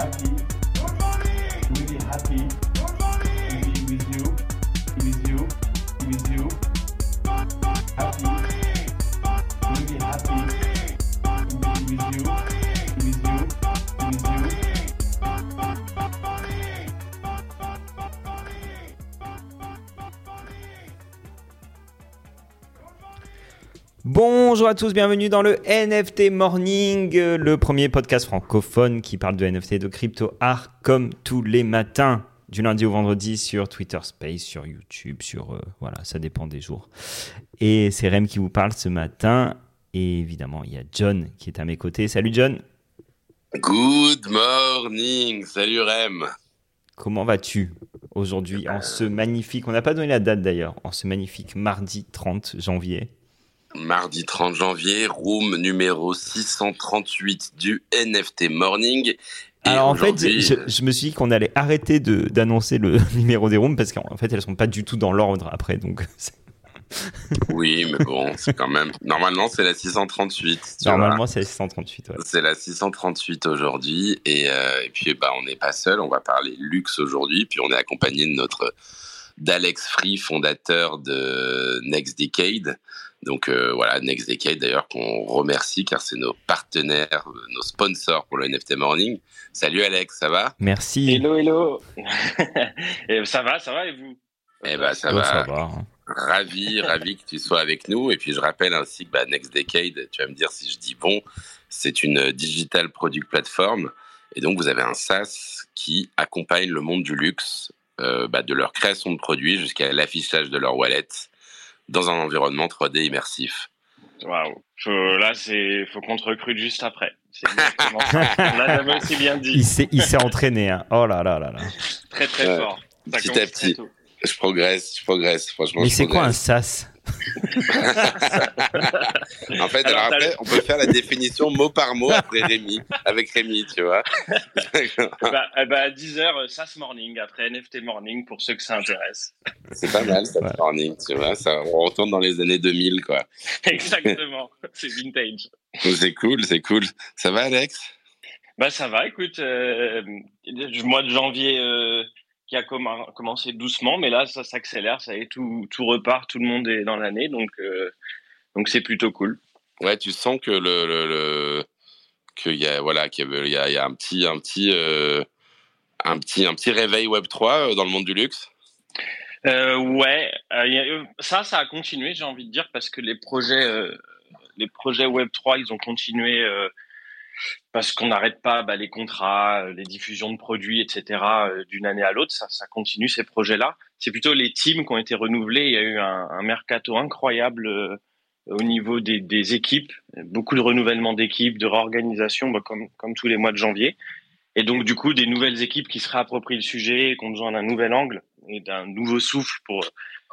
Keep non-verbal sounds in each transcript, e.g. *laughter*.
happy, really happy Bonjour à tous, bienvenue dans le NFT Morning, euh, le premier podcast francophone qui parle de NFT et de crypto art comme tous les matins, du lundi au vendredi sur Twitter Space, sur YouTube, sur euh, voilà, ça dépend des jours. Et c'est Rem qui vous parle ce matin. Et évidemment, il y a John qui est à mes côtés. Salut John, Good morning, salut Rem. comment vas-tu aujourd'hui en ce magnifique, on n'a pas donné la date d'ailleurs, en ce magnifique mardi 30 janvier? Mardi 30 janvier, room numéro 638 du NFT Morning. Et Alors en fait, je, je me suis dit qu'on allait arrêter d'annoncer le *laughs* numéro des rooms parce qu'en fait elles sont pas du tout dans l'ordre après. Donc *laughs* Oui, mais bon, c'est quand même. Normalement, c'est la 638. tu vois. normalement c'est 638. Ouais. C'est la 638 aujourd'hui. Et, euh, et puis, bah, on n'est pas seul. On va parler luxe aujourd'hui. Puis, on est accompagné de notre d'Alex Free, fondateur de Next Decade. Donc euh, voilà, Next Decade d'ailleurs qu'on remercie car c'est nos partenaires, euh, nos sponsors pour le NFT Morning. Salut Alex, ça va? Merci. Hello, hello. *laughs* et ça va, ça va et vous? Eh ben ça Oh, va. ça va, hein. Ravi, *laughs* ravi que tu sois avec nous. Et puis je rappelle ainsi que bah, Next Decade, tu vas me dire si je dis bon, c'est une digital product platform. Et donc vous avez un SaaS qui accompagne le monde du luxe, euh, bah, de leur création de produits jusqu'à l'affichage de leur wallet dans un environnement 3D immersif. Waouh. Faut- Là, c'est faut qu'on te recrute juste après. C'est exactement ça. On aussi bien Il dit. s'est il s'est entraîné. Hein. Oh là là là là. Très très Ouais. fort. Ça Petit à petit. Je progresse, je progresse, franchement. Mais je c'est quoi un progresse. En fait, Alors, après, on peut faire la définition mot par mot après Rémi, avec Rémi, tu vois. Bah, bah, à 10h, SAS Morning, après NFT Morning, pour ceux que ça intéresse. C'est pas mal, Ouais. morning, tu vois. Ça, on retourne dans les années 2000, quoi. *laughs* Exactement. C'est vintage. C'est cool, c'est cool. Ça va, Alex? Bah ça va, écoute, euh, mois de janvier euh, qui a commen- commencé doucement, mais là ça s'accélère, ça y est, tout, tout repart, tout le monde est dans l'année, donc euh, donc c'est plutôt cool. Ouais, tu sens que le, le, le- qu'il y a voilà qu'il y a, y un petit un petit euh, un petit un petit réveil Web 3 dans le monde du luxe? Euh, ouais, euh, euh, ça, ça a continué, j'ai envie de dire, parce que les projets, euh, les projets Web 3, ils ont continué euh, parce qu'on n'arrête pas bah, les contrats, euh, les diffusions de produits, etc. euh, d'une année à l'autre, ça, ça continue ces projets-là. C'est plutôt les teams qui ont été renouvelés. Il y a eu un, un mercato incroyable euh, au niveau des, des équipes, beaucoup de renouvellement d'équipes, de réorganisation, bah, comme comme tous les mois de janvier. Et donc, du coup, des nouvelles équipes qui se réapproprient le sujet, qui ont besoin d'un nouvel angle et d'un nouveau souffle pour,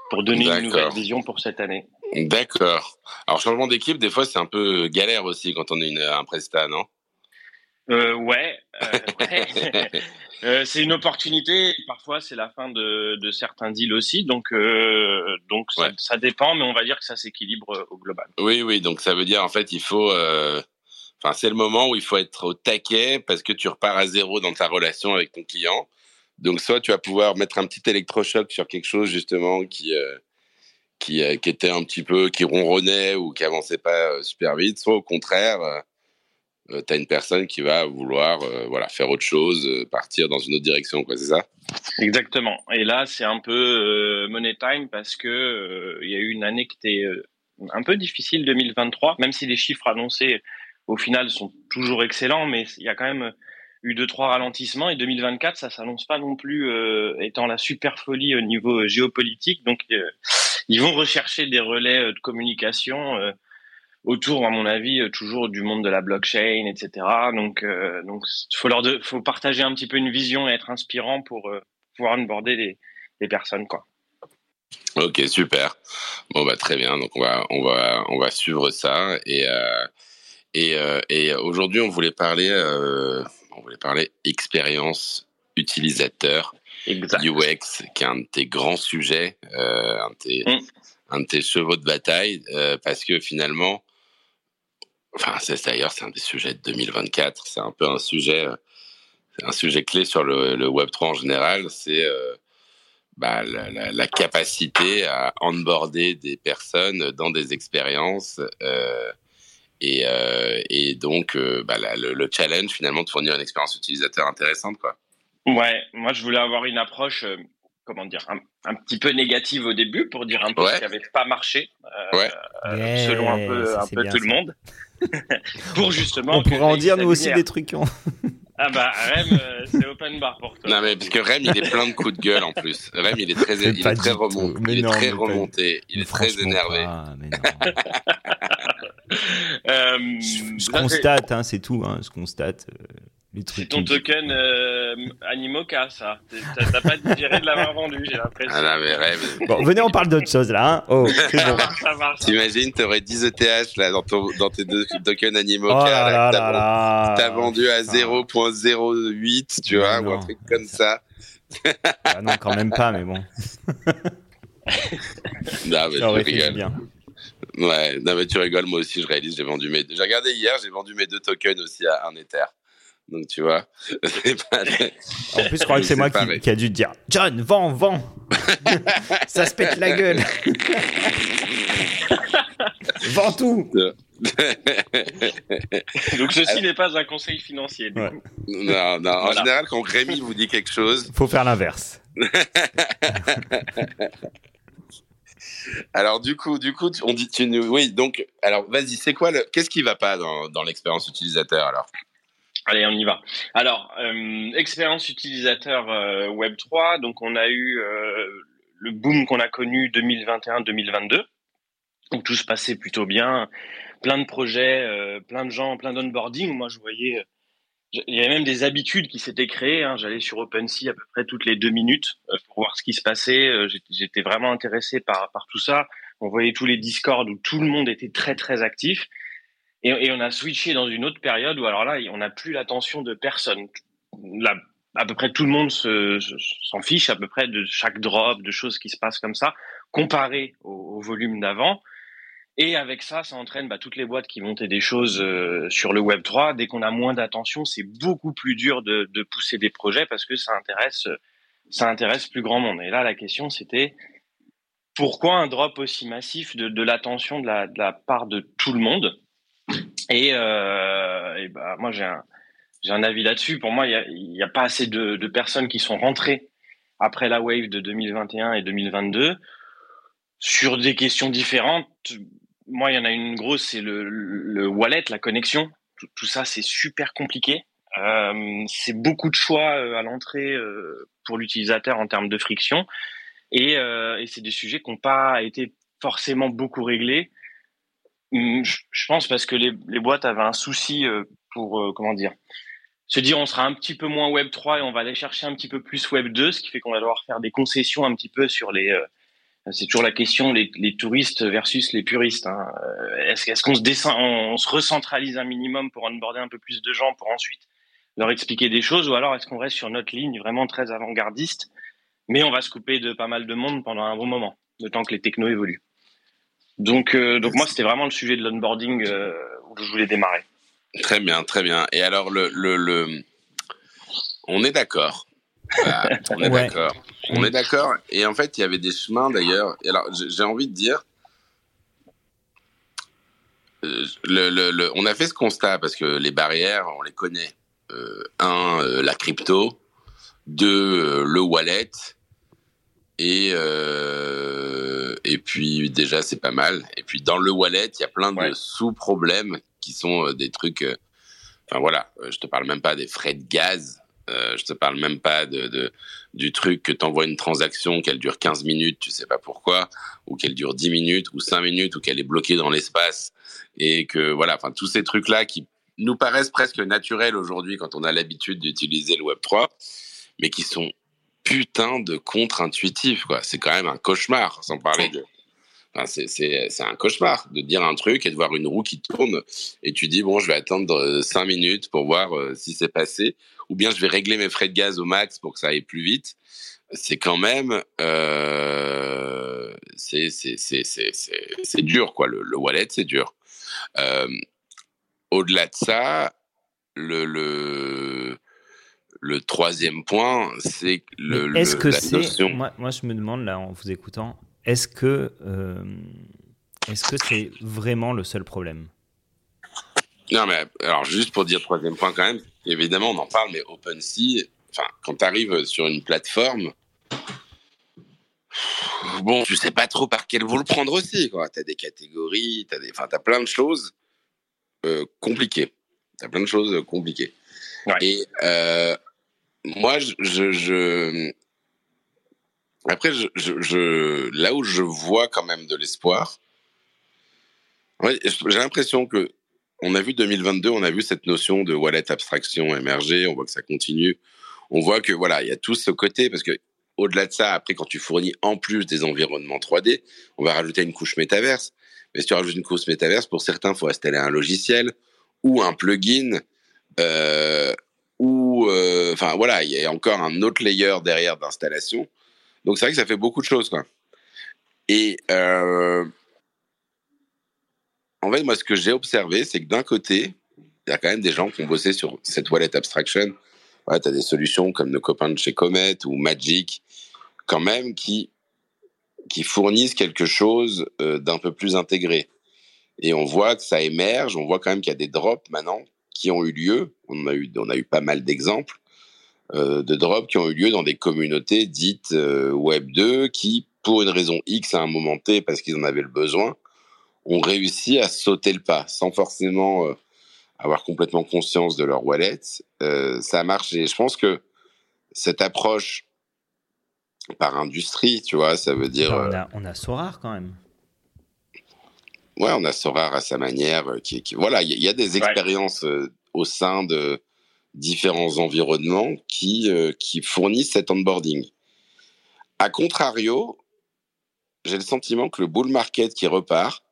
pour donner une nouvelle vision pour cette année. D'accord. Alors changement d'équipe, des fois c'est un peu galère aussi quand on est une, un prestat, non? Euh, ouais, euh, ouais. *laughs* Euh, c'est une opportunité. et Parfois, c'est la fin de, de certains deals aussi. Donc, donc ça, Ouais. ça dépend, mais on va dire que ça s'équilibre au global. Oui, oui. Donc ça veut dire en fait il faut. Enfin, c'est le moment où il faut être au taquet parce que tu repars à zéro dans ta relation avec ton client. Donc, soit tu vas pouvoir mettre un petit électrochoc sur quelque chose justement qui euh, qui, euh, qui était un petit peu qui ronronnait ou qui avançait pas euh, super vite, soit au contraire, tu as une personne qui va vouloir euh, voilà faire autre chose, euh, partir dans une autre direction, quoi. C'est ça? Exactement. Et là, c'est un peu euh, money time parce que euh, il y a eu une année qui était euh, un peu difficile, 2023, même si les chiffres annoncés au final sont toujours excellents, mais il y a quand même eu deux trois ralentissements et 2024 ça s'annonce pas non plus euh, étant la super folie au niveau euh, géopolitique donc euh, ils vont rechercher des relais euh, de communication euh, autour à mon avis euh, toujours du monde de la blockchain etc donc euh, donc faut leur de, faut partager un petit peu une vision et être inspirant pour euh, pouvoir aborder des, des personnes quoi Ok, super. Bon bah très bien. Donc on va on va on va suivre ça et euh, et, et aujourd'hui on voulait parler on voulait parler expérience utilisateur exact UX qui est un de tes grands sujets, un de tes Mm. un de tes chevaux de bataille euh, parce que finalement enfin c'est d'ailleurs c'est un des sujets de 2024. C'est un peu un sujet euh, un sujet clé sur le, le Web 3 en général, c'est bah, la, capacité à onboarder des personnes dans des expériences euh, et, euh, donc euh, bah, le, le, challenge finalement de fournir une expérience utilisateur intéressante quoi. Ouais, moi je voulais avoir une approche euh, comment dire un, un, petit peu négative au début pour dire un peu Ouais. ce qui n'avait pas marché euh, Ouais. euh, selon un peu ça, un c'est peu bien, tout le monde *laughs* pour justement On pourrait en dire nous aussi des trucs. hein. ah bah Rem euh, c'est open bar pour toi Non mais parce que Rem il est plein de coups de gueule en plus. Rem il est très il est très remonté, Mais il est non, très mais pas- remonté, il est très Franchement énervé. pas, mais non. *laughs* Euh, Je, je ça, c'est- constate, hein, c'est tout. Hein, je constate euh, les trucs. c'est ton token euh, Animoca ça t'as pas digéré de l'avoir vendu j'ai l'impression Ah non mais Rem, Bon, venez, on parle d'autre chose là. Hein. Oh, c'est bon. marche ça marche t'imagines t'aurais 10 ETH là dans, ton, dans tes deux tokens Animoca Oh là là, là t'as vendu- là. T'as vendu à Putain. 0.08, tu vois, ou un truc comme ça. Ah non, quand même pas, mais bon. *laughs* Non, mais rigoles. bien. Ouais, non, mais tu rigoles, moi aussi, je réalise, j'ai vendu mes. J'ai regardé hier, j'ai vendu mes deux tokens aussi à un Ether. Donc, tu vois, *laughs* c'est pas. En plus, je crois que c'est *laughs* moi qui, qui a dû te dire John, vends, vends *laughs* Ça se pète la gueule Vends tout donc ceci n'est pas un conseil financier du Ouais. coup. non, non, en Voilà. général, quand Rémi vous dit quelque chose, Faut faire l'inverse. alors du coup, du coup, on dit, tu nous- oui, donc, alors, vas-y, c'est quoi le, qu'est-ce qui va pas dans, dans l'expérience utilisateur alors? Allez, on y va. Alors, euh, expérience utilisateur euh, Web 3. Donc, on a eu euh, le boom qu'on a connu 2021-2022. Donc, tout se passait plutôt bien. Plein de projets, plein de gens, plein d'onboarding. Moi, je voyais, il y avait même des habitudes qui s'étaient créées. Hein. J'allais sur OpenSea à peu près toutes les deux minutes pour voir ce qui se passait. J'étais- J'étais vraiment intéressé par, par tout ça. On voyait tous les Discords où tout le monde était très, très actif. Et, on a switché dans une autre période où alors là, on n'a plus l'attention de personne. Là, à peu près tout le monde se- se- s'en fiche à peu près de chaque drop, de choses qui se passent comme ça, comparé au, au volume d'avant. Et avec ça, ça entraîne bah, toutes les boîtes qui montaient des choses euh, sur le Web 3. Dès qu'on a moins d'attention, c'est beaucoup plus dur de, pousser des projets parce que ça intéresse, ça intéresse plus grand monde. Et là, la question, c'était pourquoi un drop aussi massif de, l'attention de la, de la part de tout le monde? Et, euh, bah, moi, j'ai un, un avis là-dessus. Pour moi, il n'y a, a pas assez de, de personnes qui sont rentrées après la wave de 2021 et 2022 sur des questions différentes. Moi, il y en a une grosse, c'est le, le wallet, la connexion. Tout, tout ça, c'est super compliqué. Euh, c'est beaucoup de choix euh, à l'entrée euh, pour l'utilisateur en termes de friction. Et, euh, et c'est des sujets qui n'ont pas été forcément beaucoup réglés. Hum, Je, pense parce que les, les boîtes avaient un souci euh, pour, euh, comment dire, se dire on sera un petit peu moins Web 3 et on va aller chercher un petit peu plus Web 2, ce qui fait qu'on va devoir faire des concessions un petit peu sur les... euh, c'est toujours la question, les, les touristes versus les puristes. Hein. Est-ce est qu'on se, descend, on, on se recentralise un minimum pour onboarder un peu plus de gens pour ensuite leur expliquer des choses ou alors est-ce qu'on reste sur notre ligne vraiment très avant-gardiste mais on va se couper de pas mal de monde pendant un bon moment, le temps que les technos évoluent? Donc, euh, donc moi, c'était vraiment le sujet de l'onboarding euh, où je voulais démarrer. Très bien, très bien. Et alors, le, le, le... on est d'accord. Voilà, *laughs* on est Ouais. d'accord. On est d'accord. Et en fait, il y avait des chemins d'ailleurs. Et alors, j'ai j'ai envie de dire, euh, le, le, le- on a fait ce constat parce que les barrières, on les connaît. Euh, un, euh, la crypto. Deux, euh, le wallet. Et, euh, et puis déjà, c'est pas mal. Et puis dans le wallet, il y a plein de Ouais. sous-problèmes qui sont euh, des trucs. euh, Enfin voilà, je te parle même pas des frais de gaz. Euh, je te parle même pas de, de du truc que t'envoies une transaction qu'elle dure 15 minutes, tu sais pas pourquoi, ou qu'elle dure 10 minutes ou 5 minutes ou qu'elle est bloquée dans l'espace et que voilà, enfin tous ces trucs là qui nous paraissent presque naturels aujourd'hui quand on a l'habitude d'utiliser le Web 3, mais qui sont putain de contre-intuitifs quoi. C'est quand même un cauchemar, sans parler de Enfin, c'est- un cauchemar de dire un truc et de voir une roue qui tourne et tu dis bon je vais attendre 5 minutes pour voir euh, si c'est passé ou bien je vais régler mes frais de gaz au max pour que ça aille plus vite. C'est quand même euh, c'est dur quoi. Le, le wallet c'est dur. Euh, au-delà de ça le le le troisième point, c'est le. Est-ce que la c'est. notion- Moi, moi, je me demande, là, en vous écoutant, est-ce que euh, est-ce que c'est vraiment le seul problème? Non, mais alors, juste pour dire troisième point quand même, évidemment, on en parle, mais OpenSea, enfin, quand tu arrives sur une plateforme, bon, tu sais pas trop par quel vous le prendre aussi, quoi. Tu as des catégories, tu as, des... enfin, t'as plein de choses euh, compliquées. Tu as plein de choses euh, compliquées. Ouais. Et euh, moi, je, Après, là où je vois quand même de l'espoir, j'ai l'impression que on a vu 2022, on a vu cette notion de wallet abstraction émerger, on voit que ça continue. On voit que voilà, il y a tout ce côté parce que au-delà de ça, après quand tu fournis en plus des environnements 3D, on va rajouter une couche métaverse. Mais si tu rajoutes une couche métaverse, pour certains, faut installer un logiciel ou un plugin euh, ou euh, enfin voilà, il y a encore un autre layer derrière d'installation. Donc c'est vrai que ça fait beaucoup de choses quoi. Et euh, en fait, moi, ce que j'ai observé, c'est que d'un côté, il y a quand même des gens qui ont bossé sur cette wallet abstraction. Ouais, tu as des solutions comme nos copains de chez Comet ou Magic, quand même, qui, qui fournissent quelque chose euh, d'un peu plus intégré. Et on voit que ça émerge, on voit quand même qu'il y a des drops maintenant qui ont eu lieu. On a eu, on a eu pas mal d'exemples euh, de drops qui ont eu lieu dans des communautés dites euh, Web 2 qui, pour une raison X à un moment T, parce qu'ils en avaient le besoin, ont réussi à sauter le pas sans forcément euh, avoir complètement conscience de leur wallet. Ça a marché. Je pense que cette approche par industrie, tu vois, ça veut dire. on, a, on a Sorar quand même. Ouais, on a Sorar à sa manière. euh, Qui, qui- voilà, il y, a- il y a des expériences euh, au sein de différents environnements qui, euh, qui fournissent cet onboarding. A contrario, j'ai le sentiment que le bull market qui repart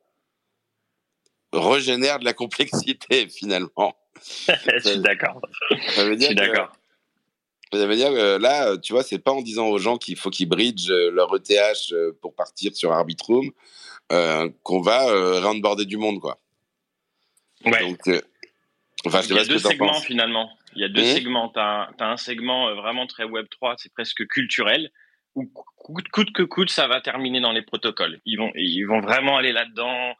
régénère de la complexité *laughs* finalement. *laughs* Je suis d'accord. Ça veut Je suis d'accord. Ça veut dire que là, tu vois, c'est pas en disant aux gens qu'il faut qu'ils bridgent leur ETH pour partir sur Arbitrum qu'on va euh, roundboarder du monde, quoi. Ouais. Donc, euh, enfin, je sais Il y a deux segments penses. finalement. Il y a deux Mhm. segments. Tu as, un segment euh, vraiment très Web3, c'est presque culturel, où coûte, coûte que coûte, ça va terminer dans les protocoles. Ils vont, ils vont vraiment aller là-dedans,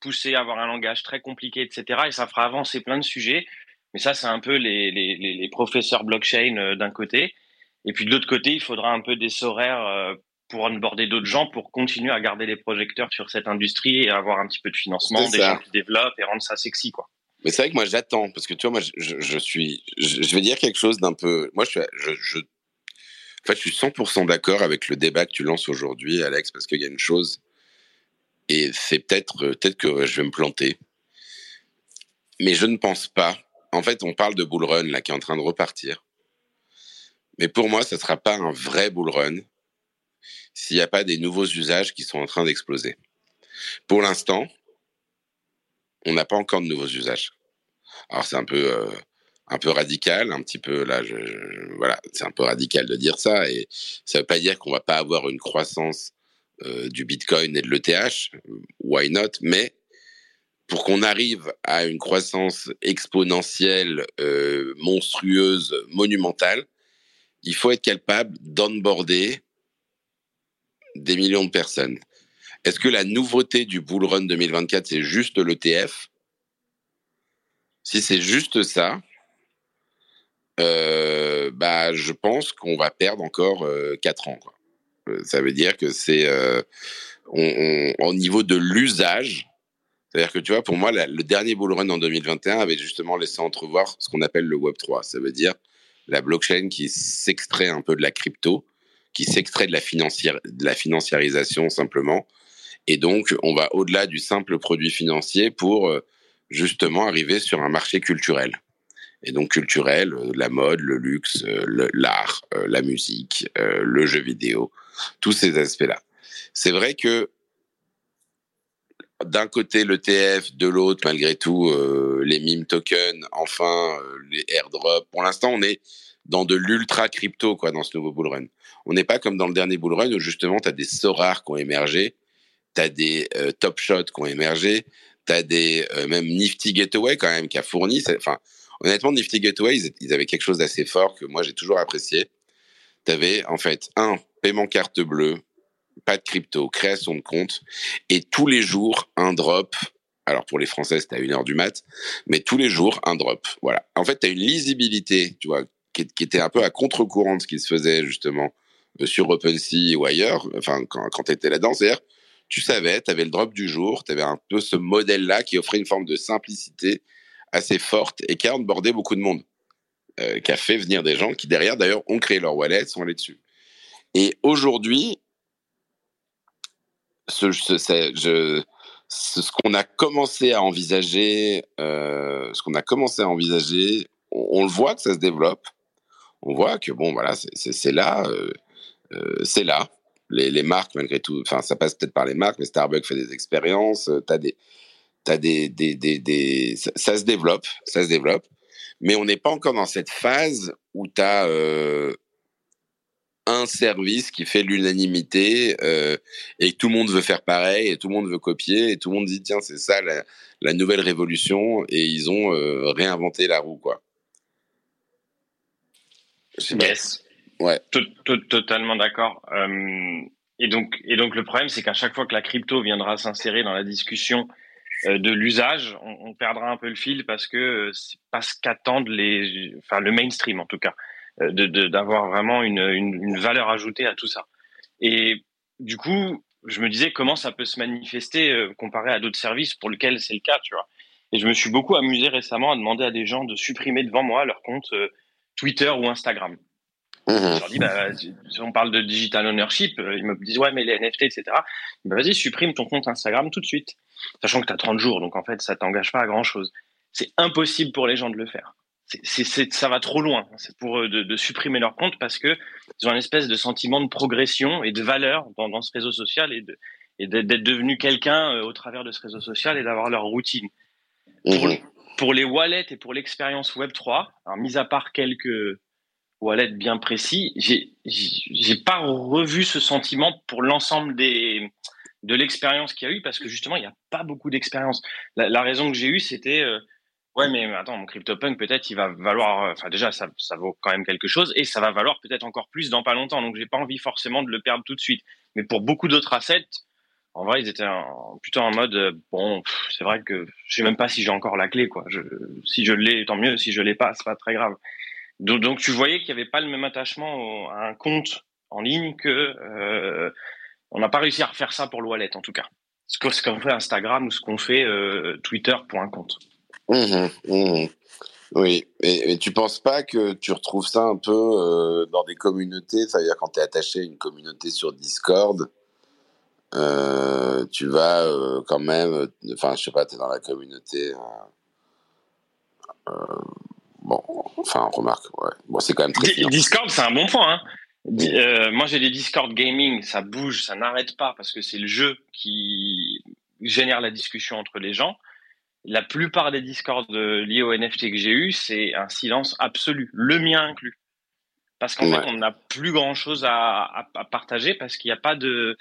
pousser, avoir un langage très compliqué, etc. Et ça fera avancer plein de sujets. Mais ça, c'est un peu les, les, les, les professeurs blockchain euh, d'un côté. Et puis de l'autre côté, il faudra un peu des horaires euh, pour onboarder d'autres gens pour continuer à garder les projecteurs sur cette industrie et avoir un petit peu de financement, des gens qui développent et rendre ça sexy, quoi. Mais c'est vrai que moi, j'attends, parce que tu vois, moi, je, suis, je, je vais dire quelque chose d'un peu, moi, je suis, je, je, en fait, je suis 100% d'accord avec le débat que tu lances aujourd'hui, Alex, parce qu'il y a une chose, et c'est peut-être, euh, peut-être que je vais me planter, mais je ne pense pas. En fait, on parle de bull run là, qui est en train de repartir. Mais pour moi, ça ne sera pas un vrai bull run s'il n'y a pas des nouveaux usages qui sont en train d'exploser. Pour l'instant, on n'a pas encore de nouveaux usages. Alors c'est un peu euh, un peu radical, un petit peu là, voilà, c'est un peu radical de dire ça et ça veut pas dire qu'on va pas avoir une croissance euh, du Bitcoin et de l'ETH, why not Mais pour qu'on arrive à une croissance exponentielle, euh, monstrueuse, monumentale, il faut être capable d'onboarder des millions de personnes. Est-ce que la nouveauté du Bull Run 2024, c'est juste l'ETF Si c'est juste ça, euh, bah, je pense qu'on va perdre encore euh, 4 ans. Euh, Ça veut dire que c'est euh, au niveau de l'usage. C'est-à-dire que tu vois, pour moi, le dernier bull run en 2021 avait justement laissé entrevoir ce qu'on appelle le Web 3. Ça veut dire la blockchain qui s'extrait un peu de la crypto, qui s'extrait de la de la financiarisation simplement. Et donc, on va au-delà du simple produit financier pour euh, justement arriver sur un marché culturel. Et donc culturel, euh, la mode, le luxe, euh, l'art, la musique, le jeu vidéo, tous ces aspects-là. C'est vrai que d'un côté l'ETF, de l'autre, malgré tout, les meme tokens, enfin, les airdrops. Pour l'instant, on est dans de l'ultra crypto, quoi, dans ce nouveau bull run. On n'est pas comme dans le dernier bull run où justement, tu as des sorars qui ont émergé, tu as des euh, top shots qui ont émergé, tu as des euh, même Nifty Gateway quand même qui a fourni. Enfin, honnêtement, Nifty Gateway, ils, avaient quelque chose d'assez fort que moi j'ai toujours apprécié. Tu avais en fait un paiement carte bleue, pas de crypto, création de compte, et tous les jours un drop. Alors pour les Français, c'était à une heure du mat, mais tous les jours un drop. Voilà. En fait, tu as une lisibilité, tu vois, qui, était un peu à contre-courant de ce qui se faisait justement sur OpenSea ou ailleurs, enfin quand, quand tu étais là-dedans. C'est-à-dire, tu savais, tu avais le drop du jour, tu avais un peu ce modèle-là qui offrait une forme de simplicité assez forte et qui a onboardé beaucoup de monde, euh, qui a fait venir des gens qui derrière d'ailleurs ont créé leur wallet, sont allés dessus. Et aujourd'hui, ce, qu'on a commencé à envisager, euh, ce qu'on a commencé à envisager, on, le voit que ça se développe. On voit que bon, voilà, c'est là, euh, euh, c'est là. Les, marques, malgré tout, enfin, ça passe peut-être par les marques, mais Starbucks fait des expériences. T'as des, t'as des, des, des, ça, se développe, ça se développe. Mais on n'est pas encore dans cette phase où tu as euh, un service qui fait l'unanimité euh, et tout le monde veut faire pareil et tout le monde veut copier et tout le monde dit tiens c'est ça la, nouvelle révolution et ils ont euh, réinventé la roue quoi. Yes. Ouais. Totalement d'accord. Euh, et donc et donc le problème c'est qu'à chaque fois que la crypto viendra s'insérer dans la discussion euh, de l'usage, on, perdra un peu le fil parce que c'est pas ce qu'attendent les, enfin le mainstream en tout cas. Euh, d'avoir vraiment une, une, valeur ajoutée à tout ça. Et du coup, je me disais comment ça peut se manifester euh, comparé à d'autres services pour lesquels c'est le cas, tu vois. Et je me suis beaucoup amusé récemment à demander à des gens de supprimer devant moi leur compte euh, Twitter ou Instagram. Mmh. Je leur dis, bah, si on parle de digital ownership, ils me disent, ouais, mais les NFT, etc. Bah, vas-y, supprime ton compte Instagram tout de suite. Sachant que tu as 30 jours, donc en fait, ça t'engage pas à grand chose. C'est impossible pour les gens de le faire ça va trop loin. C'est pour eux de, supprimer leur compte parce que ils ont un espèce de sentiment de progression et de valeur dans, ce réseau social et, de, d'être devenu quelqu'un euh, au travers de ce réseau social et d'avoir leur routine. Mmh pour, les wallets et pour l'expérience Web 3, alors mis à part quelques wallets bien précis, j'ai, pas revu ce sentiment pour l'ensemble des de l'expérience qu'il y a eu parce que justement il n'y a pas beaucoup d'expérience. La, raison que j'ai eue c'était euh, Ouais, mais attends, mon CryptoPunk, peut-être, il va valoir, enfin, déjà, ça, ça vaut quand même quelque chose et ça va valoir peut-être encore plus dans pas longtemps. Donc, j'ai pas envie forcément de le perdre tout de suite. Mais pour beaucoup d'autres assets, en vrai, ils étaient plutôt en mode, euh, bon, c'est vrai que je sais même pas si j'ai encore la clé, quoi. Si je l'ai, tant mieux. Si je l'ai pas, c'est pas très grave. Donc, tu voyais qu'il y avait pas le même attachement à un compte en ligne que, euh, on n'a pas réussi à refaire ça pour le wallet, en tout cas. Ce qu'on fait Instagram ou ce qu'on fait euh, Twitter pour un compte. Mmh mmh oui, et, tu penses pas que tu retrouves ça un peu euh, dans des communautés, c'est-à-dire quand tu es attaché à une communauté sur Discord, tu vas quand même, enfin je sais pas, tu es dans la communauté, bon, enfin remarque, ouais, bon c'est quand même très... Discord c'est un bon point, hein. moi j'ai des Discord gaming, ça bouge, ça n'arrête pas parce que c'est le jeu qui génère la discussion entre les gens la plupart des discords liés au NFT que j'ai eu, c'est un silence absolu, le mien inclus. Parce qu'en fait, on n'a plus grand chose à, partager parce qu'il n'y a pas de,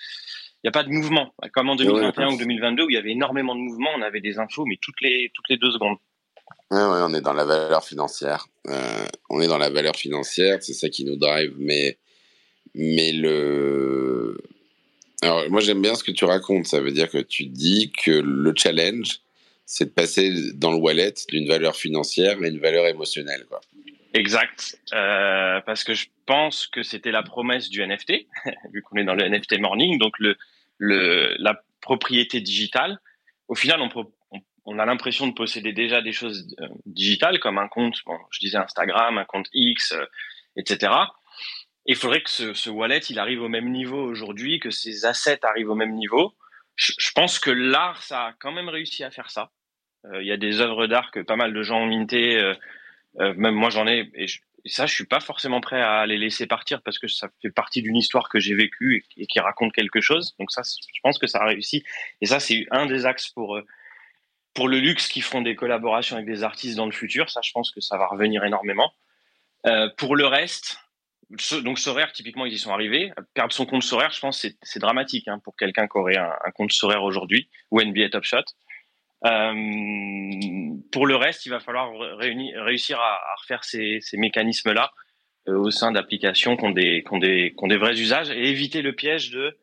il y a pas de mouvement. Comme en 2021 ou 2022 où il y avait énormément de mouvements, on avait des infos, mais toutes les, toutes les deux secondes. Ouais, on est dans la valeur financière. Euh, on est dans la valeur financière, c'est ça qui nous drive. Mais, mais le. Alors, moi, j'aime bien ce que tu racontes. Ça veut dire que tu dis que le challenge, c'est de passer dans le wallet d'une valeur financière à une valeur émotionnelle. Quoi. Exact, euh, parce que je pense que c'était la promesse du NFT, *laughs* vu qu'on est dans le NFT morning, donc le, le, la propriété digitale. Au final, on, on, a l'impression de posséder déjà des choses euh, digitales, comme un compte, bon, je disais Instagram, un compte X, euh, etc. Il faudrait que ce, ce, wallet, il arrive au même niveau aujourd'hui, que ces assets arrivent au même niveau. Je, je pense que l'art, ça a quand même réussi à faire ça. Euh, il y a des œuvres d'art que pas mal de gens ont minté. Euh, même moi, j'en ai. Et, ça, je suis pas forcément prêt à les laisser partir parce que ça fait partie d'une histoire que j'ai vécue et, qui raconte quelque chose. Donc ça, je pense que ça a réussi. Et ça, c'est un des axes pour pour le luxe qui font des collaborations avec des artistes dans le futur. Ça, je pense que ça va revenir énormément. Euh, pour le reste, donc Sorare, typiquement, ils y sont arrivés. Perdre son compte Sorare, je pense, c'est dramatique hein, pour quelqu'un qui aurait un, un compte Sorare aujourd'hui ou NBA Top Shot. pour le reste, il va falloir réussir à, refaire ces, mécanismes-là au sein d'applications qui ont des vrais usages et éviter le piège de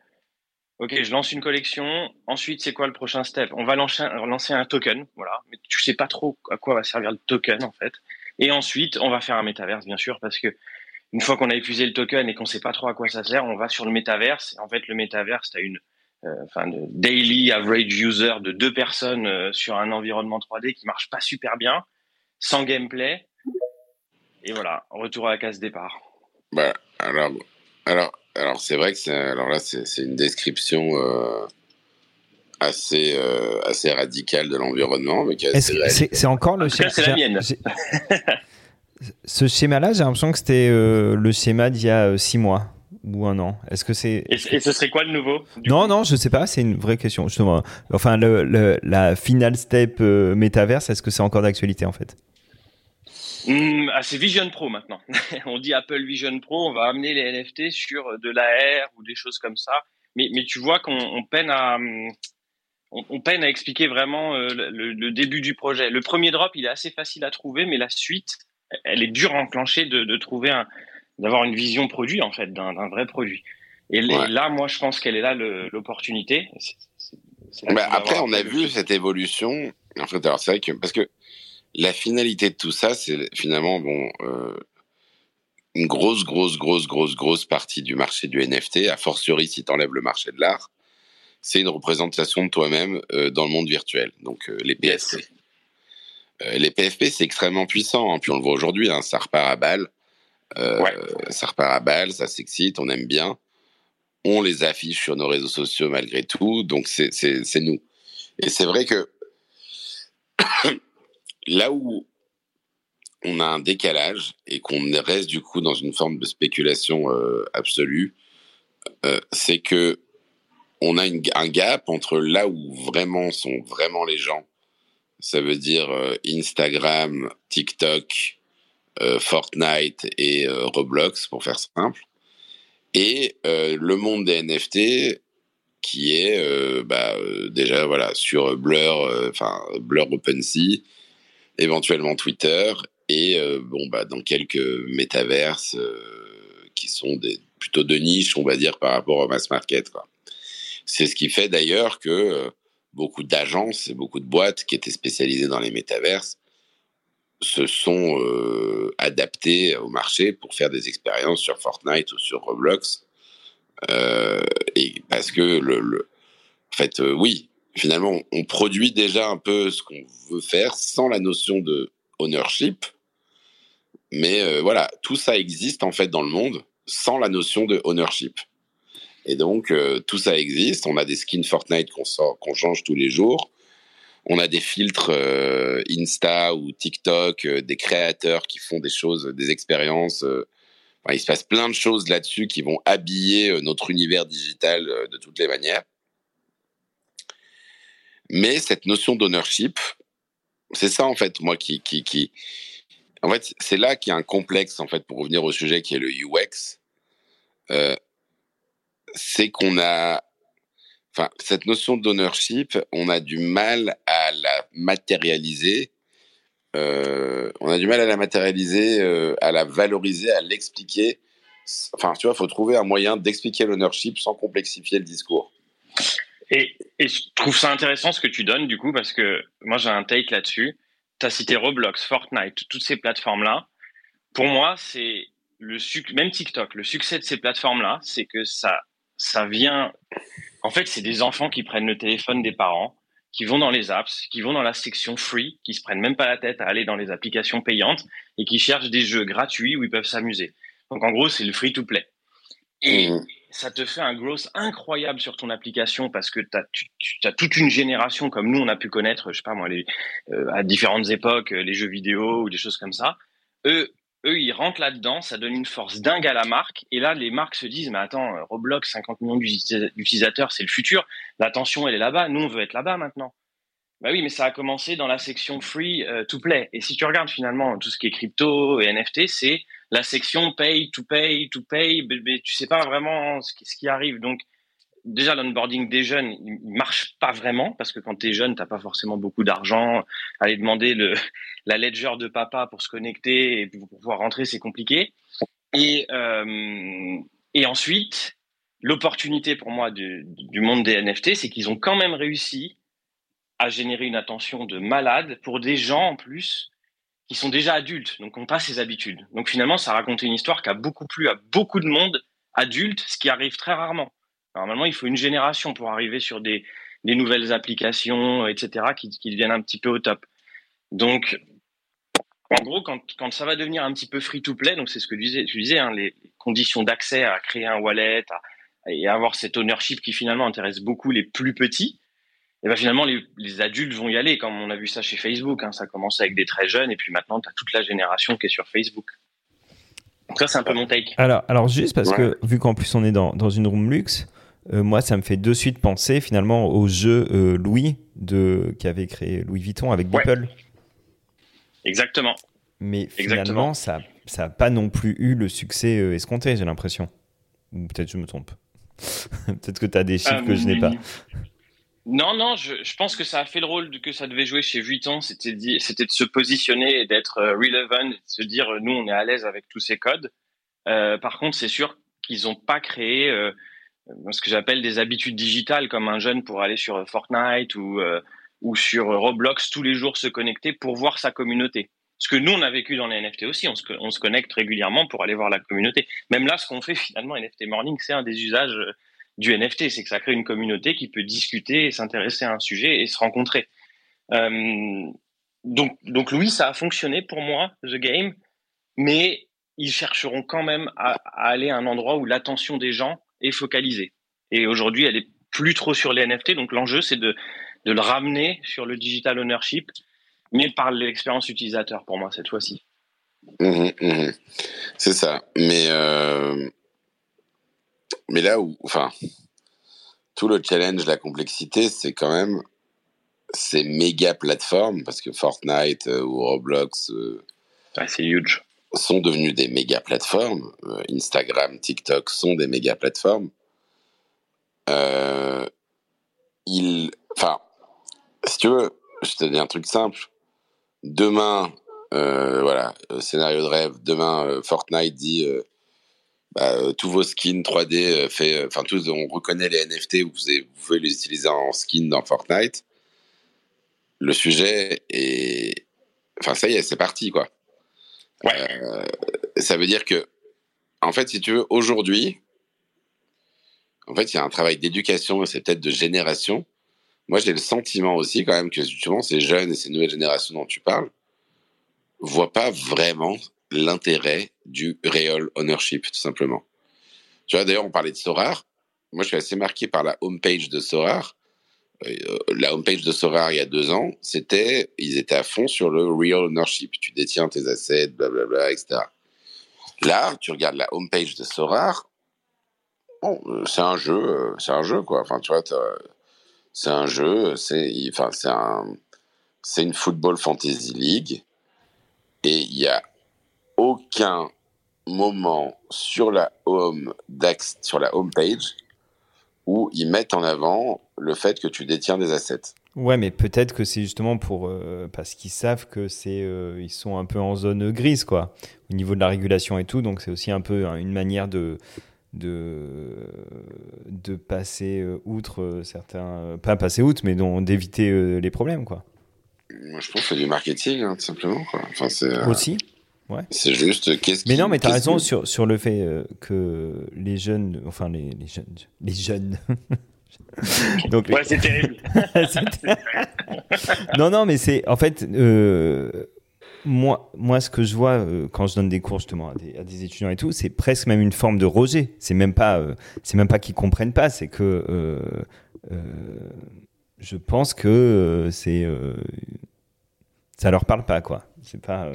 OK, je lance une collection. Ensuite, c'est quoi le prochain step? On va lancer, un token, voilà. Mais tu sais pas trop à quoi va servir le token en fait. Et ensuite, on va faire un métaverse, bien sûr, parce que une fois qu'on a épuisé le token et qu'on sait pas trop à quoi ça sert, on va sur le métaverse. En fait, le métaverse, tu as une euh, enfin daily average user de deux personnes euh, sur un environnement 3D qui marche pas super bien, sans gameplay. Et voilà, retour à la case départ. Bah, alors, alors alors c'est vrai que c'est alors là c'est une description euh, assez euh, assez radicale de l'environnement, mais c'est encore le schéma. C'est la mienne. Ce schéma-là, j'ai l'impression que c'était euh, le schéma d'il y a six mois ou un an. Est-ce que c'est et, ce serait quoi le nouveau Non, non, je sais pas. C'est une vraie question. Justement, enfin, le, la final step métaverse, est-ce que c'est encore d'actualité en fait? Mmh, ah, c'est Vision Pro maintenant. *laughs* on dit Apple Vision Pro, on va amener les NFT sur de l'AR ou des choses comme ça. Mais, mais tu vois qu'on peine à on, peine à expliquer vraiment euh, le, début du projet. Le premier drop, il est assez facile à trouver, mais la suite, elle est dure à enclencher de, de trouver un, d'avoir une vision produit en fait, d'un vrai produit. Et là, moi, je pense qu'elle est là l'opportunité. Bah, après, on a vu cette évolution. En fait, alors c'est vrai que parce que la finalité de tout ça, c'est finalement bon euh, une grosse, grosse, grosse, grosse, grosse partie du marché du NFT, a fortiori si tu enlèves le marché de l'art, c'est une représentation de toi-même euh, dans le monde virtuel, donc euh, les PFP. les PFP, c'est extrêmement puissant, hein, puis on le voit aujourd'hui, hein, ça repart à balle, ça repart à balle, ça s'excite, on aime bien, on les affiche sur nos réseaux sociaux malgré tout, donc c'est nous. Et c'est vrai que là où on a un décalage et qu'on reste du coup dans une forme de spéculation euh, absolue, euh, c'est que on a un gap entre là où vraiment sont vraiment les gens, ça veut dire euh, Instagram, TikTok, Fortnite et Roblox pour faire simple, et le monde des NFT qui est bah, déjà voilà sur Blur, enfin Blur OpenSea éventuellement Twitter et euh, bon bah dans quelques métaverses euh, qui sont des plutôt de niche on va dire par rapport au mass market C'est ce qui fait d'ailleurs que euh, beaucoup d'agences et beaucoup de boîtes qui étaient spécialisées dans les métaverses se sont adaptées au marché pour faire des expériences sur Fortnite ou sur Roblox et parce que le, en fait oui finalement, on produit déjà un peu ce qu'on veut faire sans la notion de ownership. Mais euh, voilà, tout ça existe en fait dans le monde sans la notion de ownership. Et donc, euh, tout ça existe. On a des skins Fortnite qu'on sort, change tous les jours. On a des filtres euh, Insta ou TikTok, des créateurs qui font des choses, des expériences. il se passe plein de choses là-dessus qui vont habiller notre univers digital de toutes les manières. Mais cette notion d'ownership, c'est ça en fait, moi qui, en fait, c'est là qu'il y a un complexe en fait pour revenir au sujet qui est le UX. Euh, c'est qu'on a, enfin, cette notion d'ownership, on a du mal à la matérialiser. Euh, on a du mal à la matérialiser, euh, à la valoriser, à l'expliquer. Enfin, tu vois, il faut trouver un moyen d'expliquer l'ownership sans complexifier le discours. Et, et, je trouve ça intéressant ce que tu donnes, du coup, parce que moi, j'ai un take là-dessus. Tu as cité Roblox, Fortnite, toutes ces plateformes-là. Pour moi, c'est le même TikTok, le succès de ces plateformes-là, c'est que ça, ça vient. En fait, c'est des enfants qui prennent le téléphone des parents, qui vont dans les apps, qui vont dans la section free, qui se prennent même pas la tête à aller dans les applications payantes et qui cherchent des jeux gratuits où ils peuvent s'amuser. Donc, en gros, c'est le free to play. Et, ça te fait un growth incroyable sur ton application parce que as, tu, as toute une génération comme nous on a pu connaître, je sais pas moi, les, euh, à différentes époques, euh, les jeux vidéo ou des choses comme ça. Eux, eux ils rentrent là-dedans, ça donne une force dingue à la marque. Et là, les marques se disent, mais attends, euh, Roblox, 50 millions d'utilisateurs, c'est le futur. L'attention, elle est là-bas. Nous, on veut être là-bas maintenant. Bah oui, mais ça a commencé dans la section free to play. Et si tu regardes finalement tout ce qui est crypto et NFT, c'est la section pay to pay to pay, mais, tu sais pas vraiment ce qui, arrive. Donc, déjà l'onboarding des jeunes, il, marche pas vraiment parce que quand tu es jeune, t'as pas forcément beaucoup d'argent. Aller demander la ledger de papa pour se connecter et pour pouvoir rentrer, c'est compliqué. Et, euh, ensuite, l'opportunité pour moi du, du monde des NFT, c'est qu'ils ont quand même réussi à générer une attention de malade pour des gens en plus qui sont déjà adultes, donc n'ont pas ces habitudes. Donc finalement, ça raconte une histoire qui a beaucoup plu à beaucoup de monde adulte, ce qui arrive très rarement. Normalement, il faut une génération pour arriver sur des, nouvelles applications, etc., qui, qui, deviennent un petit peu au top. Donc, en gros, quand, quand ça va devenir un petit peu free-to-play, donc c'est ce que tu disais, tu disais hein, les conditions d'accès à créer un wallet à, et avoir cet ownership qui finalement intéresse beaucoup les plus petits, et ben finalement les, les, adultes vont y aller, comme on a vu ça chez Facebook. Hein, ça commence avec des très jeunes, et puis maintenant, tu as toute la génération qui est sur Facebook. Donc ça, c'est un peu mon take. Alors, alors juste parce que, vu qu'en plus on est dans, dans une room luxe, euh, moi, ça me fait de suite penser finalement au jeu euh, Louis de, qui avait créé Louis Vuitton avec Beeple. Ouais. Exactement. Mais finalement, Exactement. ça n'a pas non plus eu le succès euh, escompté, j'ai l'impression. Ou peut-être je me trompe. *laughs* peut-être que tu as des chiffres que je n'ai pas. *laughs* Non, non, je, pense que ça a fait le rôle que ça devait jouer chez Vuitton, c'était de se positionner et d'être relevant, de se dire nous on est à l'aise avec tous ces codes. Euh, par contre, c'est sûr qu'ils n'ont pas créé euh, ce que j'appelle des habitudes digitales comme un jeune pour aller sur Fortnite ou, euh, sur Roblox tous les jours se connecter pour voir sa communauté. Ce que nous, on a vécu dans les NFT aussi, on se, on se connecte régulièrement pour aller voir la communauté. Même là, ce qu'on fait *laughs* finalement, NFT Morning, c'est un des usages euh, du NFT, c'est que ça crée une communauté qui peut discuter et s'intéresser à un sujet et se rencontrer. Euh, donc, donc oui, ça a fonctionné pour moi, The Game, mais ils chercheront quand même à, aller à un endroit où l'attention des gens est focalisée. Et aujourd'hui, elle est plus trop sur les NFT. Donc l'enjeu, c'est de, de le ramener sur le digital ownership, mais par l'expérience utilisateur pour moi cette fois-ci. Mmh, mmh. C'est ça. Mais, euh... mais là où, enfin, tout le challenge, la complexité, c'est quand même ces méga plateformes, parce que Fortnite euh, ou Roblox. Euh, c'est huge sont devenus des méga plateformes. Euh, Instagram, TikTok sont des méga plateformes. Euh, il, enfin, si tu veux, je te dis un truc simple. Demain, voilà, scénario de rêve. Demain, Fortnite dit, bah, tous vos skins 3D, fait, enfin tous, on reconnaît les NFT, vous, vous pouvez les utiliser en skin dans Fortnite. Le sujet est, enfin ça y est, c'est parti quoi. Ouais. Euh, ça veut dire que, en fait, si tu veux, aujourd'hui, en fait, il y a un travail d'éducation, c'est peut-être de génération. Moi, j'ai le sentiment aussi, quand même, que justement, ces jeunes et ces nouvelles générations dont tu parles voient pas vraiment l'intérêt du real ownership, tout simplement. Tu vois, d'ailleurs, on parlait de Sorar. Moi, je suis assez marqué par la homepage de Sorar. Euh, la homepage de Sorar il y a deux ans, c'était, ils étaient à fond sur le real ownership. Tu détiens tes assets, blablabla, etc. Là, tu regardes la homepage de Sorar, bon, euh, c'est un jeu, euh, c'est un jeu, quoi. Enfin, tu vois, c'est un jeu, c'est, enfin, c'est un, c'est une football fantasy league, et il y a aucun moment sur la home sur la homepage où ils mettent en avant le fait que tu détiens des assets. Ouais, mais peut-être que c'est justement pour euh, parce qu'ils savent que c'est euh, ils sont un peu en zone grise quoi, au niveau de la régulation et tout. Donc c'est aussi un peu hein, une manière de de de passer euh, outre certains, pas passer outre, mais d'éviter les problèmes quoi. Moi, je pense que c'est du marketing, hein, tout simplement. Quoi. Enfin, c'est, Aussi. Ouais. C'est juste qu'est-ce Mais non, mais tu as raison sur, sur le fait euh, que les jeunes, enfin les, les jeunes, les jeunes. *laughs* Donc, ouais, c'est terrible. *laughs* non, non, mais c'est en fait euh, moi, moi, ce que je vois euh, quand je donne des cours justement à des, à des étudiants et tout, c'est presque même une forme de rejet. C'est même pas, euh, c'est même pas qu'ils comprennent pas, c'est que euh, je pense que c'est ça leur parle pas quoi. C'est pas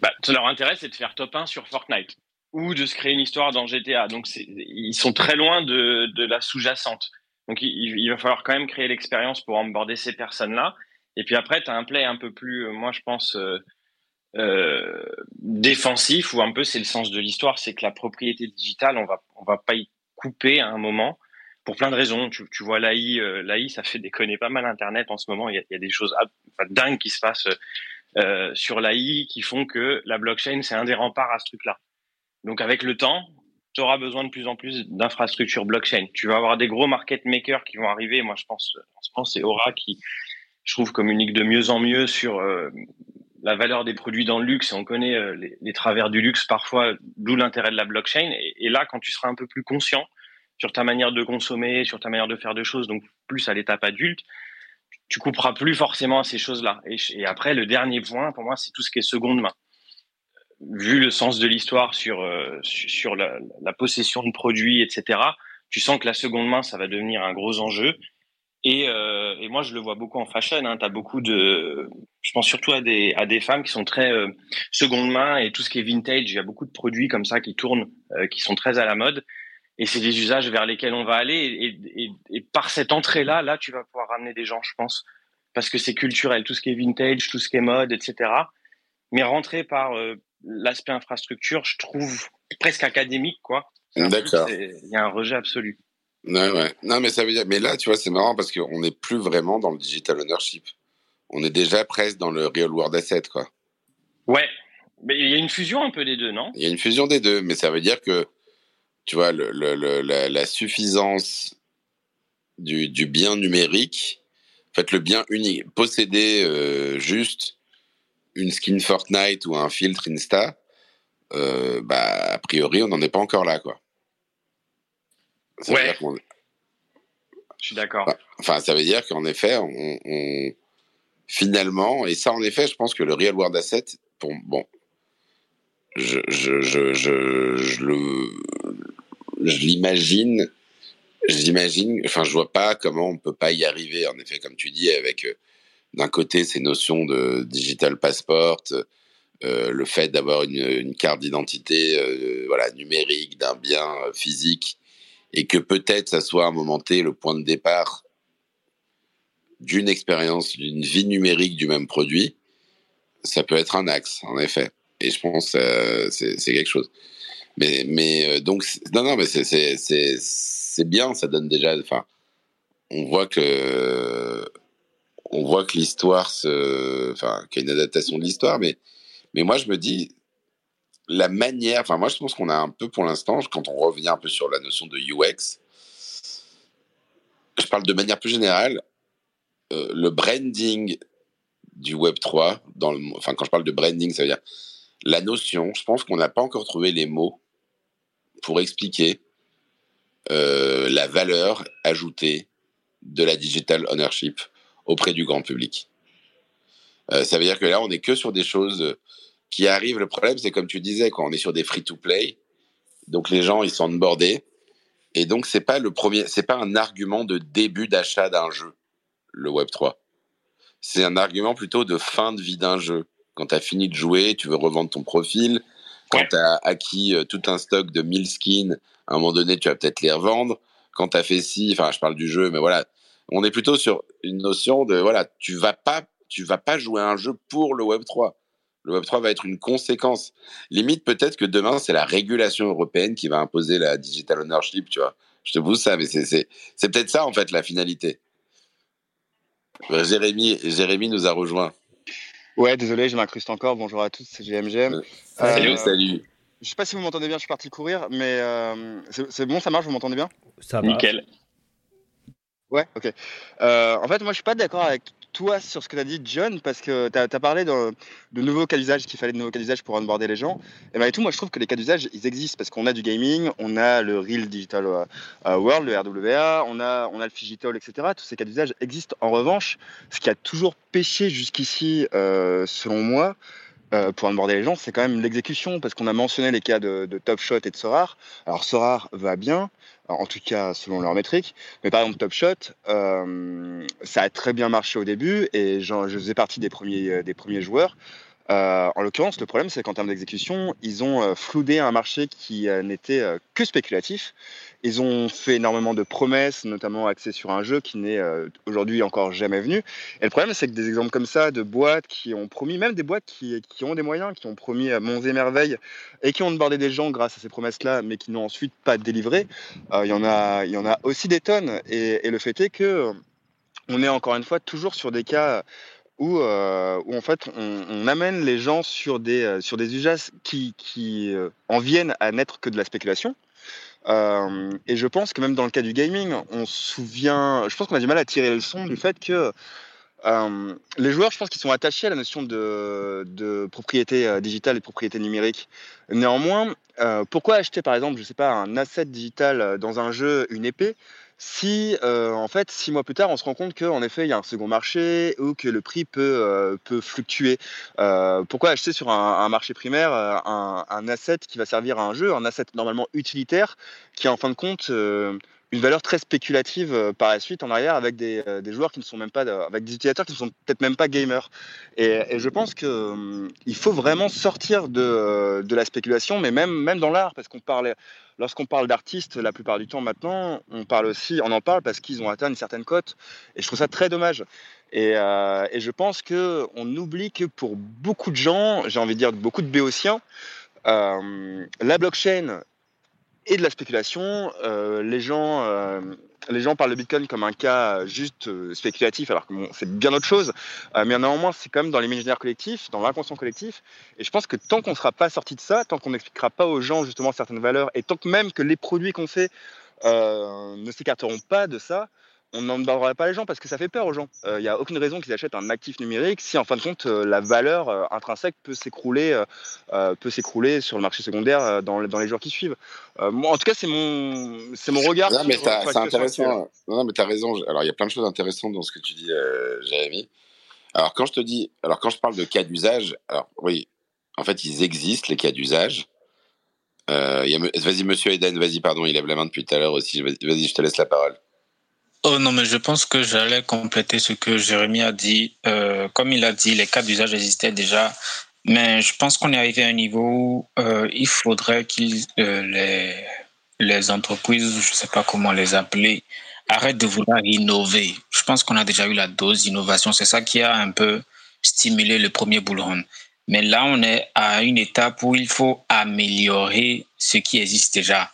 bah, leur intérêt, c'est de faire top 1 sur Fortnite ou de se créer une histoire dans GTA. Donc, ils sont très loin de, de la sous-jacente. Donc, il, va falloir quand même créer l'expérience pour emborder ces personnes-là. Et puis après, tu as un play un peu plus, euh, moi, je pense, euh, euh, défensif, ou un peu, c'est le sens de l'histoire, c'est que la propriété digitale, on va, on va pas y couper à un moment. pour plein de raisons. Tu, tu vois l'AI, euh, ça fait déconner pas mal Internet en ce moment. Il y a, des choses enfin, dingues qui se passent euh, sur l'AI qui font que la blockchain, c'est un des remparts à ce truc-là. Donc avec le temps, tu auras besoin de plus en plus d'infrastructures blockchain. Tu vas avoir des gros market makers qui vont arriver. Moi, je pense, en ce moment, c'est Aura qui, je trouve, communique de mieux en mieux sur euh, la valeur des produits dans le luxe. Et on connaît euh, les, travers du luxe parfois, d'où l'intérêt de la blockchain. Et, là, quand tu seras un peu plus conscient sur ta manière de consommer, sur ta manière de faire de choses, donc plus à l'étape adulte, tu couperas plus forcément à ces choses-là. Et, après, le dernier point, pour moi, c'est tout ce qui est seconde main vu le sens de l'histoire sur euh, sur la, possession de produits, etc. Tu sens que la seconde main, ça va devenir un gros enjeu. Et, euh, moi, je le vois beaucoup en fashion. Hein. Tu beaucoup de, je pense surtout à des à des femmes qui sont très euh, seconde main et tout ce qui est vintage. Il y a beaucoup de produits comme ça qui tournent, qui sont très à la mode. Et c'est des usages vers lesquels on va aller. Et, et, et par cette entrée-là, là, tu vas pouvoir ramener des gens, je pense, parce que c'est culturel. Tout ce qui est vintage, tout ce qui est mode, etc. Mais rentrer par euh, l'aspect infrastructure, je trouve presque académique, quoi. D'accord. Il y a un rejet absolu. Ouais, ouais. Non, mais ça veut dire, mais là, tu vois, c'est marrant parce qu'on n'est plus vraiment dans le digital ownership. On est déjà presque dans le real world asset, quoi. Ouais. Mais il y a une fusion un peu des deux, non? Il y a une fusion des deux, mais ça veut dire que, tu vois, le, le, le, la, la, suffisance du, du, bien numérique, en fait, le bien unique, posséder euh, juste une skin Fortnite ou un filtre Insta, euh, bah, a priori, on n'en est pas encore là, quoi. Ça ouais. Je suis d'accord. Enfin, ça veut dire qu'en effet, on, on, finalement, et ça, en effet, je pense que le real world asset, pour, bon, je, je, je, je, je le, je l'imagine, j'imagine, enfin, je vois pas comment on peut pas y arriver, en effet, comme tu dis, avec euh, d'un côté ces notions de digital passport, euh, le fait d'avoir une, carte d'identité euh, voilà, numérique d'un bien physique, et que peut-être ça soit à un moment T le point de départ d'une expérience, d'une vie numérique du même produit, ça peut être un axe, en effet. Et je pense que c'est quelque chose. Mais, mais euh, donc, non, non, mais c'est bien, ça donne déjà. Enfin, on voit que on voit que l'histoire se, enfin, qu'il y a une adaptation de l'histoire, mais, mais moi je me dis, la manière, enfin moi je pense qu'on a un peu pour l'instant, quand on revient un peu sur la notion de UX, je parle de manière plus générale, euh, le branding du Web 3, dans enfin quand je parle de branding, ça veut dire la notion, je pense qu'on n'a pas encore trouvé les mots pour expliquer euh, la valeur ajoutée de la digital ownership auprès du grand public. Euh, ça veut dire que là, on n'est que sur des choses qui arrivent. Le problème, c'est comme tu disais, quand on est sur des free-to-play, donc les gens, ils sont onboardés, et donc c'est pas pas un argument de début d'achat d'un jeu, le Web 3. C'est un argument plutôt de fin de vie d'un jeu. Quand tu as fini de jouer, tu veux revendre ton profil. Quand ouais. tu as acquis euh, tout un stock de 1000 skins, à un moment donné, tu vas peut-être les revendre. Quand tu as fait ci, enfin, je parle du jeu, mais voilà, on est plutôt sur une notion de voilà, tu vas pas tu vas pas jouer à un jeu pour le Web 3. Le Web 3 va être une conséquence. Limite peut-être que demain c'est la régulation européenne qui va imposer la digital ownership, tu vois. Je te pousse ça mais c'est c'est c'est peut-être ça en fait la finalité. Jérémy Jérémy nous a rejoint. Ouais, désolé, je m'incruste encore. Bonjour à tous, c'est GMGM. Euh, salut, euh, salut. Je sais pas si vous m'entendez bien, je suis parti courir, mais euh, c'est bon, ça marche, vous m'entendez bien? Ça va. Nickel. Ouais, ok. Euh, en fait, moi, je suis pas d'accord avec toi sur ce que tu as dit, John, parce que tu as, parlé de, nouveaux cas d'usage, qu'il fallait de nouveaux cas d'usage pour onboarder les gens. Et malgré tout, moi, je trouve que les cas d'usage, ils existent parce qu'on a du gaming, on a le Real Digital euh, World, le RWA, on a, on a le Figital, etc. Tous ces cas d'usage existent. En revanche, ce qui a toujours pêché jusqu'ici, euh, selon moi, euh, pour onboarder les gens, c'est quand même l'exécution, parce qu'on a mentionné les cas de, de Top Shot et de Sorar. Alors Sorar va bien, en tout cas selon leur métrique. Mais par exemple, Top Shot, euh, ça a très bien marché au début et je faisais partie des premiers, des premiers joueurs. Euh, en l'occurrence, le problème, c'est qu'en termes d'exécution, ils ont euh, un marché qui euh, n'était euh, que spéculatif. Ils ont fait énormément de promesses, notamment axées sur un jeu qui n'est aujourd'hui encore jamais venu. Et le problème, c'est que des exemples comme ça de boîtes qui ont promis, même des boîtes qui, qui ont des moyens, qui ont promis monts et merveilles et qui ont débordé des gens grâce à ces promesses-là, mais qui n'ont ensuite pas délivré, il y en a, y en a aussi des tonnes. Et, et le fait est que on est encore une fois toujours sur des cas où, euh, où en fait on, amène les gens sur des, euh, sur des usages qui, qui euh, en viennent à n'être que de la spéculation. Et je pense que même dans le cas du gaming, on se souvient, je pense qu'on a du mal à tirer le son du fait que les joueurs, je pense qu'ils sont attachés à la notion de, de propriété digitale et de propriété numérique. Néanmoins, pourquoi acheter par exemple, je sais pas, un asset digital dans un jeu, une épée, si euh, en fait six mois plus tard on se rend compte qu'en effet il y a un second marché ou que le prix peut, euh, peut fluctuer. Euh, pourquoi acheter sur un, un marché primaire euh, un, un asset qui va servir à un jeu un asset normalement utilitaire qui en fin de compte euh, une valeur très spéculative euh, par la suite en arrière avec des, euh, joueurs qui ne sont même pas avec des utilisateurs qui ne sont peut-être même pas gamers et, je pense que euh, il faut vraiment sortir de, euh, de la spéculation mais même dans l'art parce qu'on parle lorsqu'on parle d'artistes, la plupart du temps maintenant, on parle aussi, on en parle parce qu'ils ont atteint une certaine cote, et je trouve ça très dommage. Et, je pense que on oublie que pour beaucoup de gens, j'ai envie de dire beaucoup de béotiens, la blockchain et de la spéculation. Euh, les gens, euh, les gens parlent de Bitcoin comme un cas juste euh, spéculatif, alors que c'est bien autre chose. Mais néanmoins, c'est quand même dans l'imaginaire collectif, dans l'inconscient collectif. Et je pense que tant qu'on ne sera pas sorti de ça, tant qu'on n'expliquera pas aux gens justement certaines valeurs, et tant que même que les produits qu'on fait ne s'écarteront pas de ça, on n'embarquera pas les gens parce que ça fait peur aux gens. Il n'y a aucune raison qu'ils achètent un actif numérique si en fin de compte euh, la valeur euh, intrinsèque peut s'écrouler, euh, euh, peut s'écrouler sur le marché secondaire euh, dans, dans les jours qui suivent. Euh, moi, en tout cas, c'est mon, c'est mon regard. Non, mais c'est intéressant. Non, non, mais t'as raison. Alors, il y a plein de choses intéressantes dans ce que tu dis, euh, Jérémy. Alors, quand je te dis, alors quand je parle de cas d'usage, alors oui, en fait, ils existent les cas d'usage. Euh, vas-y, Monsieur Eden, vas-y, pardon, il lève la main depuis tout à l'heure aussi. Vas-y, je te laisse la parole. Oh non, mais je pense que j'allais compléter ce que Jérémy a dit. Euh, comme il a dit, les cas d'usage existaient déjà, mais je pense qu'on est arrivé à un niveau où euh, il faudrait qu'ils euh, les les entreprises, je ne sais pas comment les appeler, arrêtent de vouloir innover. Je pense qu'on a déjà eu la dose d'innovation. C'est ça qui a un peu stimulé le premier bull run. Mais là, on est à une étape où il faut améliorer ce qui existe déjà.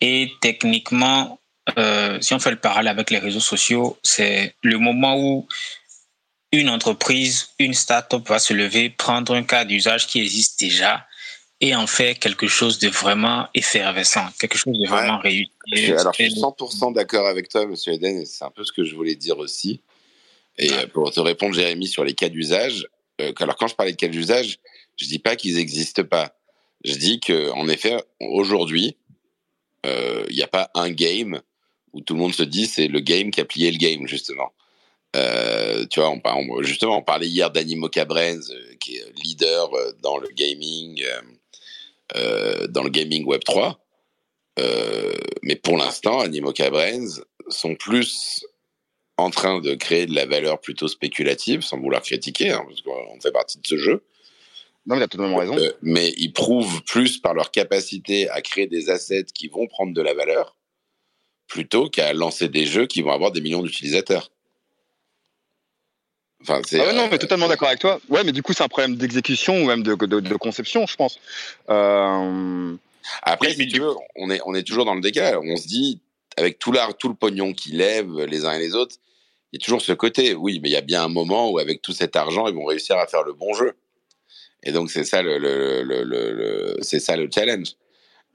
Et techniquement, euh, si on fait le parallèle avec les réseaux sociaux, c'est le moment où une entreprise, une start-up va se lever, prendre un cas d'usage qui existe déjà et en faire quelque chose de vraiment effervescent, quelque chose de vraiment réussi. Je- alors, je suis 100% d'accord avec toi, Monsieur Eden, et c'est un peu ce que je voulais dire aussi. Et euh, pour te répondre, Jérémy, sur les cas d'usage, euh, alors quand je parlais de cas d'usage, je dis pas qu'ils n'existent pas. Je dis que, en effet, aujourd'hui, euh, il n'y a pas un game où tout le monde se dit c'est le game qui a plié le game, justement. Euh, tu vois, on, justement, on parlait hier d'Animoca Brains, euh, qui est leader euh, dans le gaming, dans le gaming Web 3. Euh, mais pour l'instant, Animoca Brains sont plus en train de créer de la valeur plutôt spéculative, sans vouloir critiquer, hein, parce qu'on fait partie de ce jeu. Non, mais il a totalement raison. Mais ils prouvent plus par leur capacité à créer des assets qui vont prendre de la valeur, plutôt qu'à lancer des jeux qui vont avoir des millions d'utilisateurs. Enfin, Ah ouais, non, euh, mais totalement d'accord avec toi. Ouais, mais du coup, c'est un problème d'exécution ou même de, de, de conception, je pense. Euh, Après, si tu veux, on est, on est toujours dans le décalage. On se dit, avec tout l'art, tout le pognon qu'ils lèvent les uns et les autres, il y a toujours ce côté. Oui, mais il y a bien un moment où, avec tout cet argent, ils vont réussir à faire le bon jeu. Et donc, c'est ça le, le, le, le- le- c'est ça le challenge.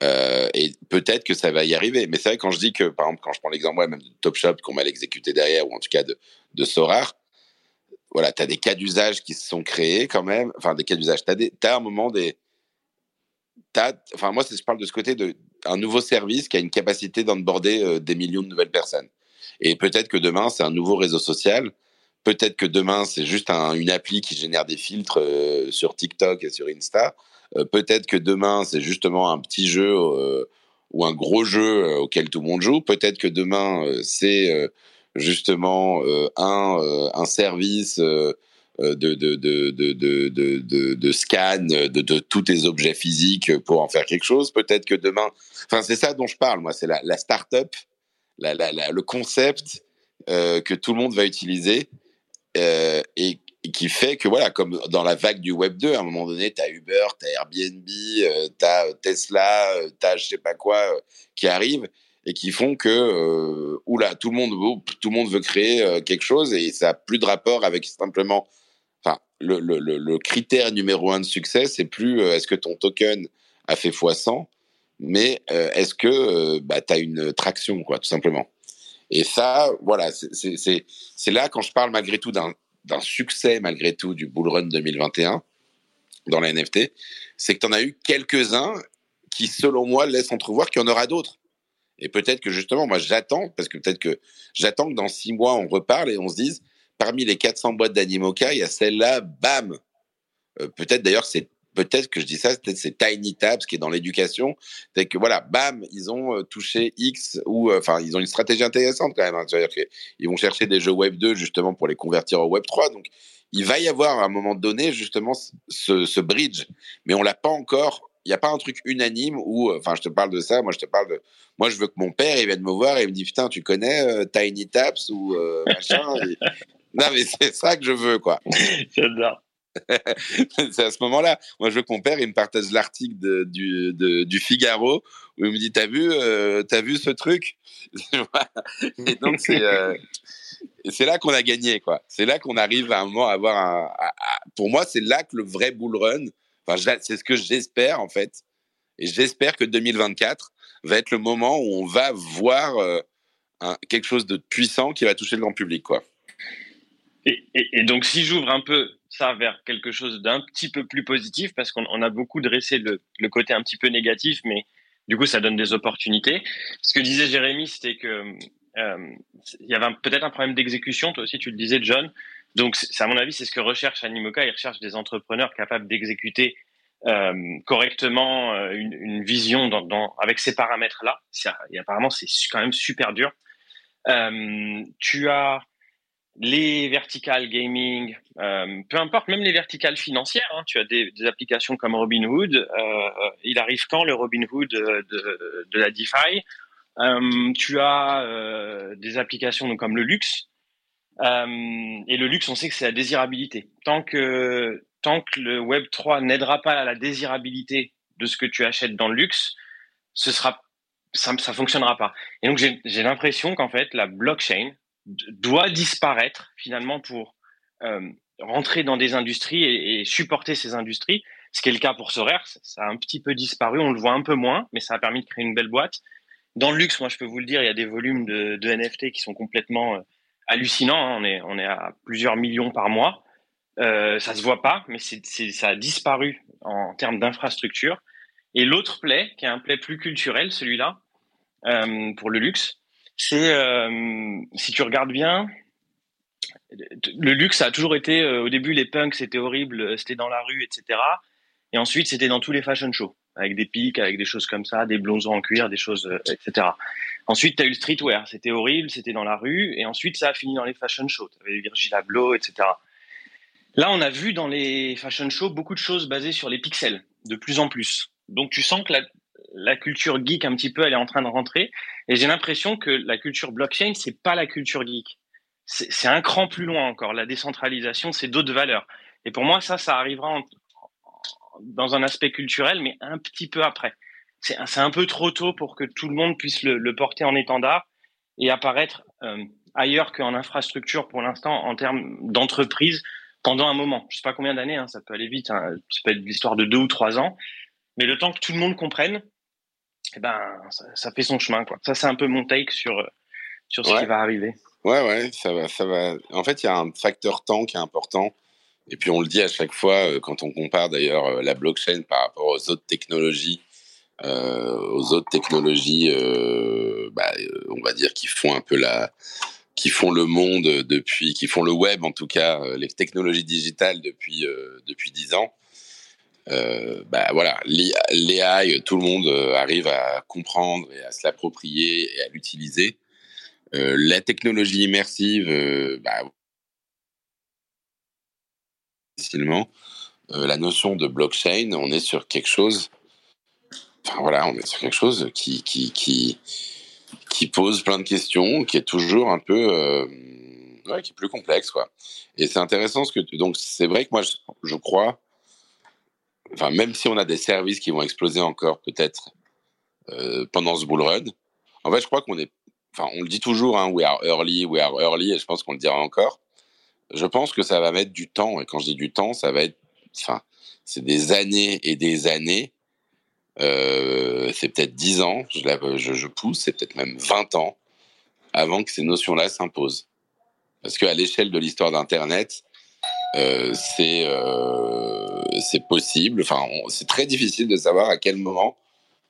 Euh, et peut-être que ça va y arriver. Mais c'est vrai, quand je dis que, par exemple, quand je prends l'exemple même de Top Shop, qu'on mal exécuté derrière, ou en tout cas de, de Sorar, voilà, tu as des cas d'usage qui se sont créés quand même. Enfin, des cas d'usage. Tu as, un moment des. Enfin, moi, je parle de ce côté de un nouveau service qui a une capacité d'onboarder euh, des millions de nouvelles personnes. Et peut-être que demain, c'est un nouveau réseau social. Peut-être que demain, c'est juste un- une appli qui génère des filtres euh, sur TikTok et sur Insta. Euh, peut-être que demain, c'est justement un petit jeu euh, ou un gros jeu euh, auquel tout le monde joue. Peut-être que demain, c'est justement un, un service de, de, de, de, scan de, tous tes objets physiques pour en faire quelque chose. Peut-être que demain, enfin c'est ça dont je parle, moi, c'est la, la start-up, le concept que tout le monde va utiliser et qui fait que voilà, comme dans la vague du Web 2, à un moment donné, tu as Uber, tu as Airbnb, euh, tu as Tesla, euh, tu as je sais pas quoi euh, qui arrivent et qui font que euh, oula, tout le monde tout le monde veut créer quelque chose et ça a plus de rapport avec simplement enfin le, critère numéro un de succès, c'est plus est-ce que ton token a fait x100, mais est-ce que bah, tu as une traction quoi, tout simplement. Et ça, voilà, c'est là quand je parle malgré tout d'un d'un succès malgré tout du Bull Run 2021 dans la NFT, c'est que tu en as eu quelques-uns qui, selon moi, laissent entrevoir qu'il y en aura d'autres. Et peut-être que justement, moi j'attends, parce que peut-être que j'attends que dans six mois on reparle et on se dise, parmi les 400 boîtes d'Animoca, il y a celle-là, bam euh, Peut-être d'ailleurs c'est peut-être que je dis ça, peut-être c'est Tiny Tabs qui est dans l'éducation, c'est que voilà, bam, ils ont euh, touché X ou euh, enfin ils ont une stratégie intéressante quand même. Hein, C'est-à-dire qu'ils vont chercher des jeux Web 2 justement pour les convertir au Web 3. Donc il va y avoir à un moment donné justement ce, ce bridge, mais on l'a pas encore. Il n'y a pas un truc unanime où, euh, enfin, je te parle de ça. Moi, je te parle de. Moi, je veux que mon père il vienne me voir et me dit putain, tu connais Tiny Taps ou machin? *laughs* Non, mais c'est ça que je veux, quoi. J'adore. *laughs* c'est à ce moment-là. Moi, je veux que mon père, il me partage l'article du, du, Figaro où il me dit T'as vu, euh, vu ce truc? *laughs* Et donc, c'est. Euh, c'est là qu'on a gagné, quoi. C'est là qu'on arrive à un moment à avoir un. pour moi, c'est là que le vrai bull run. Enfin, c'est ce que j'espère en fait, et j'espère que 2024 va être le moment où on va voir euh, quelque chose de puissant qui va toucher le grand public, quoi. Et, et donc, si j'ouvre un peu ça vers quelque chose d'un petit peu plus positif parce qu'on a beaucoup dressé le, le, côté un petit peu négatif, mais du coup, ça donne des opportunités. Ce que disait Jérémy, c'était que euh, il y avait peut-être un problème d'exécution. Toi aussi, tu le disais, John. Donc, à mon avis, c'est ce que recherche Animoca. Il recherche des entrepreneurs capables d'exécuter euh, correctement euh, une, une, vision dans, dans, avec ces paramètres-là. Et apparemment, c'est quand même super dur. Euh, tu as les verticales gaming, euh, peu importe, même les verticales financières. Hein, tu as des, des, applications comme Robinhood. Euh, il arrive quand le Robinhood de, de, de la DeFi? Euh, Tu as euh, des applications donc, comme le luxe. Euh, et le luxe, on sait que c'est la désirabilité. Tant que tant que le Web 3 n'aidera pas à la désirabilité de ce que tu achètes dans le luxe, ce sera ça, ça fonctionnera pas. Et donc j'ai l'impression qu'en fait la blockchain doit disparaître finalement pour euh, rentrer dans des industries et, supporter ces industries, ce qui est le cas pour Sorare. Ça a un petit peu disparu, on le voit un peu moins, mais ça a permis de créer une belle boîte. Dans le luxe, moi je peux vous le dire, il y a des volumes de, NFT qui sont complètement euh, hallucinants. Hein. On, est, on est à plusieurs millions par mois. Euh, ça se voit pas, mais c'est, ça a disparu en termes d'infrastructure. Et l'autre play, qui est un play plus culturel, celui-là, pour le luxe, c'est euh, si tu regardes bien, le luxe a toujours été euh, au début les punks c'était horrible, c'était dans la rue, etc. Et ensuite c'était dans tous les fashion shows avec des pics, avec des choses comme ça, des blonzons en cuir, des choses, euh, etc. Ensuite, tu as eu le streetwear, c'était horrible, c'était dans la rue, et ensuite ça a fini dans les fashion shows. Tu avais Virgil Abloh, etc. Là, on a vu dans les fashion shows beaucoup de choses basées sur les pixels, de plus en plus. Donc tu sens que la, la culture geek un petit peu, elle est en train de rentrer. Et j'ai l'impression que la culture blockchain, c'est pas la culture geek. C'est un cran plus loin encore. La décentralisation, c'est d'autres valeurs. Et pour moi, ça, ça arrivera dans un aspect culturel, mais un petit peu après. C'est un peu trop tôt pour que tout le monde puisse le, porter en étendard et apparaître euh, ailleurs qu'en infrastructure pour l'instant en termes d'entreprise pendant un moment. Je sais pas combien d'années, hein, ça peut aller vite. Hein, ça peut être l'histoire de deux ou trois ans. Mais le temps que tout le monde comprenne, eh ben, ça, fait son chemin. Quoi. Ça, c'est un peu mon take sur, euh, sur ce qui va arriver. Ouais, ouais, ça va, ça va. En fait, il y a un facteur temps qui est important. Et puis, on le dit à chaque fois euh, quand on compare d'ailleurs euh, la blockchain par rapport aux autres technologies, euh, aux autres technologies, euh, bah, on va dire, qui font un peu la, qui font le monde depuis, qui font le web en tout cas, les technologies digitales depuis depuis dix ans. Euh, bah voilà, l'AI, tout le monde euh, arrive à comprendre et à se l'approprier et à l'utiliser. Euh, la technologie immersive, bah, difficilement la notion de blockchain. On est sur quelque chose. Enfin voilà, on est sur quelque chose qui qui qui pose plein de questions, qui est toujours un peu ouais, qui est plus complexe quoi. Et c'est intéressant ce que donc c'est vrai que moi je, je crois enfin, même si on a des services qui vont exploser encore peut-être euh, pendant ce bull run, en fait, je crois qu'on est, enfin, on le dit toujours, hein, we are early, we are early, et je pense qu'on le dira encore. Je pense que ça va mettre du temps, et quand je dis du temps, ça va être, enfin, c'est des années et des années. Euh, c'est peut-être 10 ans, je, je, je pousse, c'est peut-être même 20 ans avant que ces notions-là s'imposent. Parce qu'à l'échelle de l'histoire d'Internet, euh, c'est euh, c'est possible. Enfin, c'est très difficile de savoir à quel moment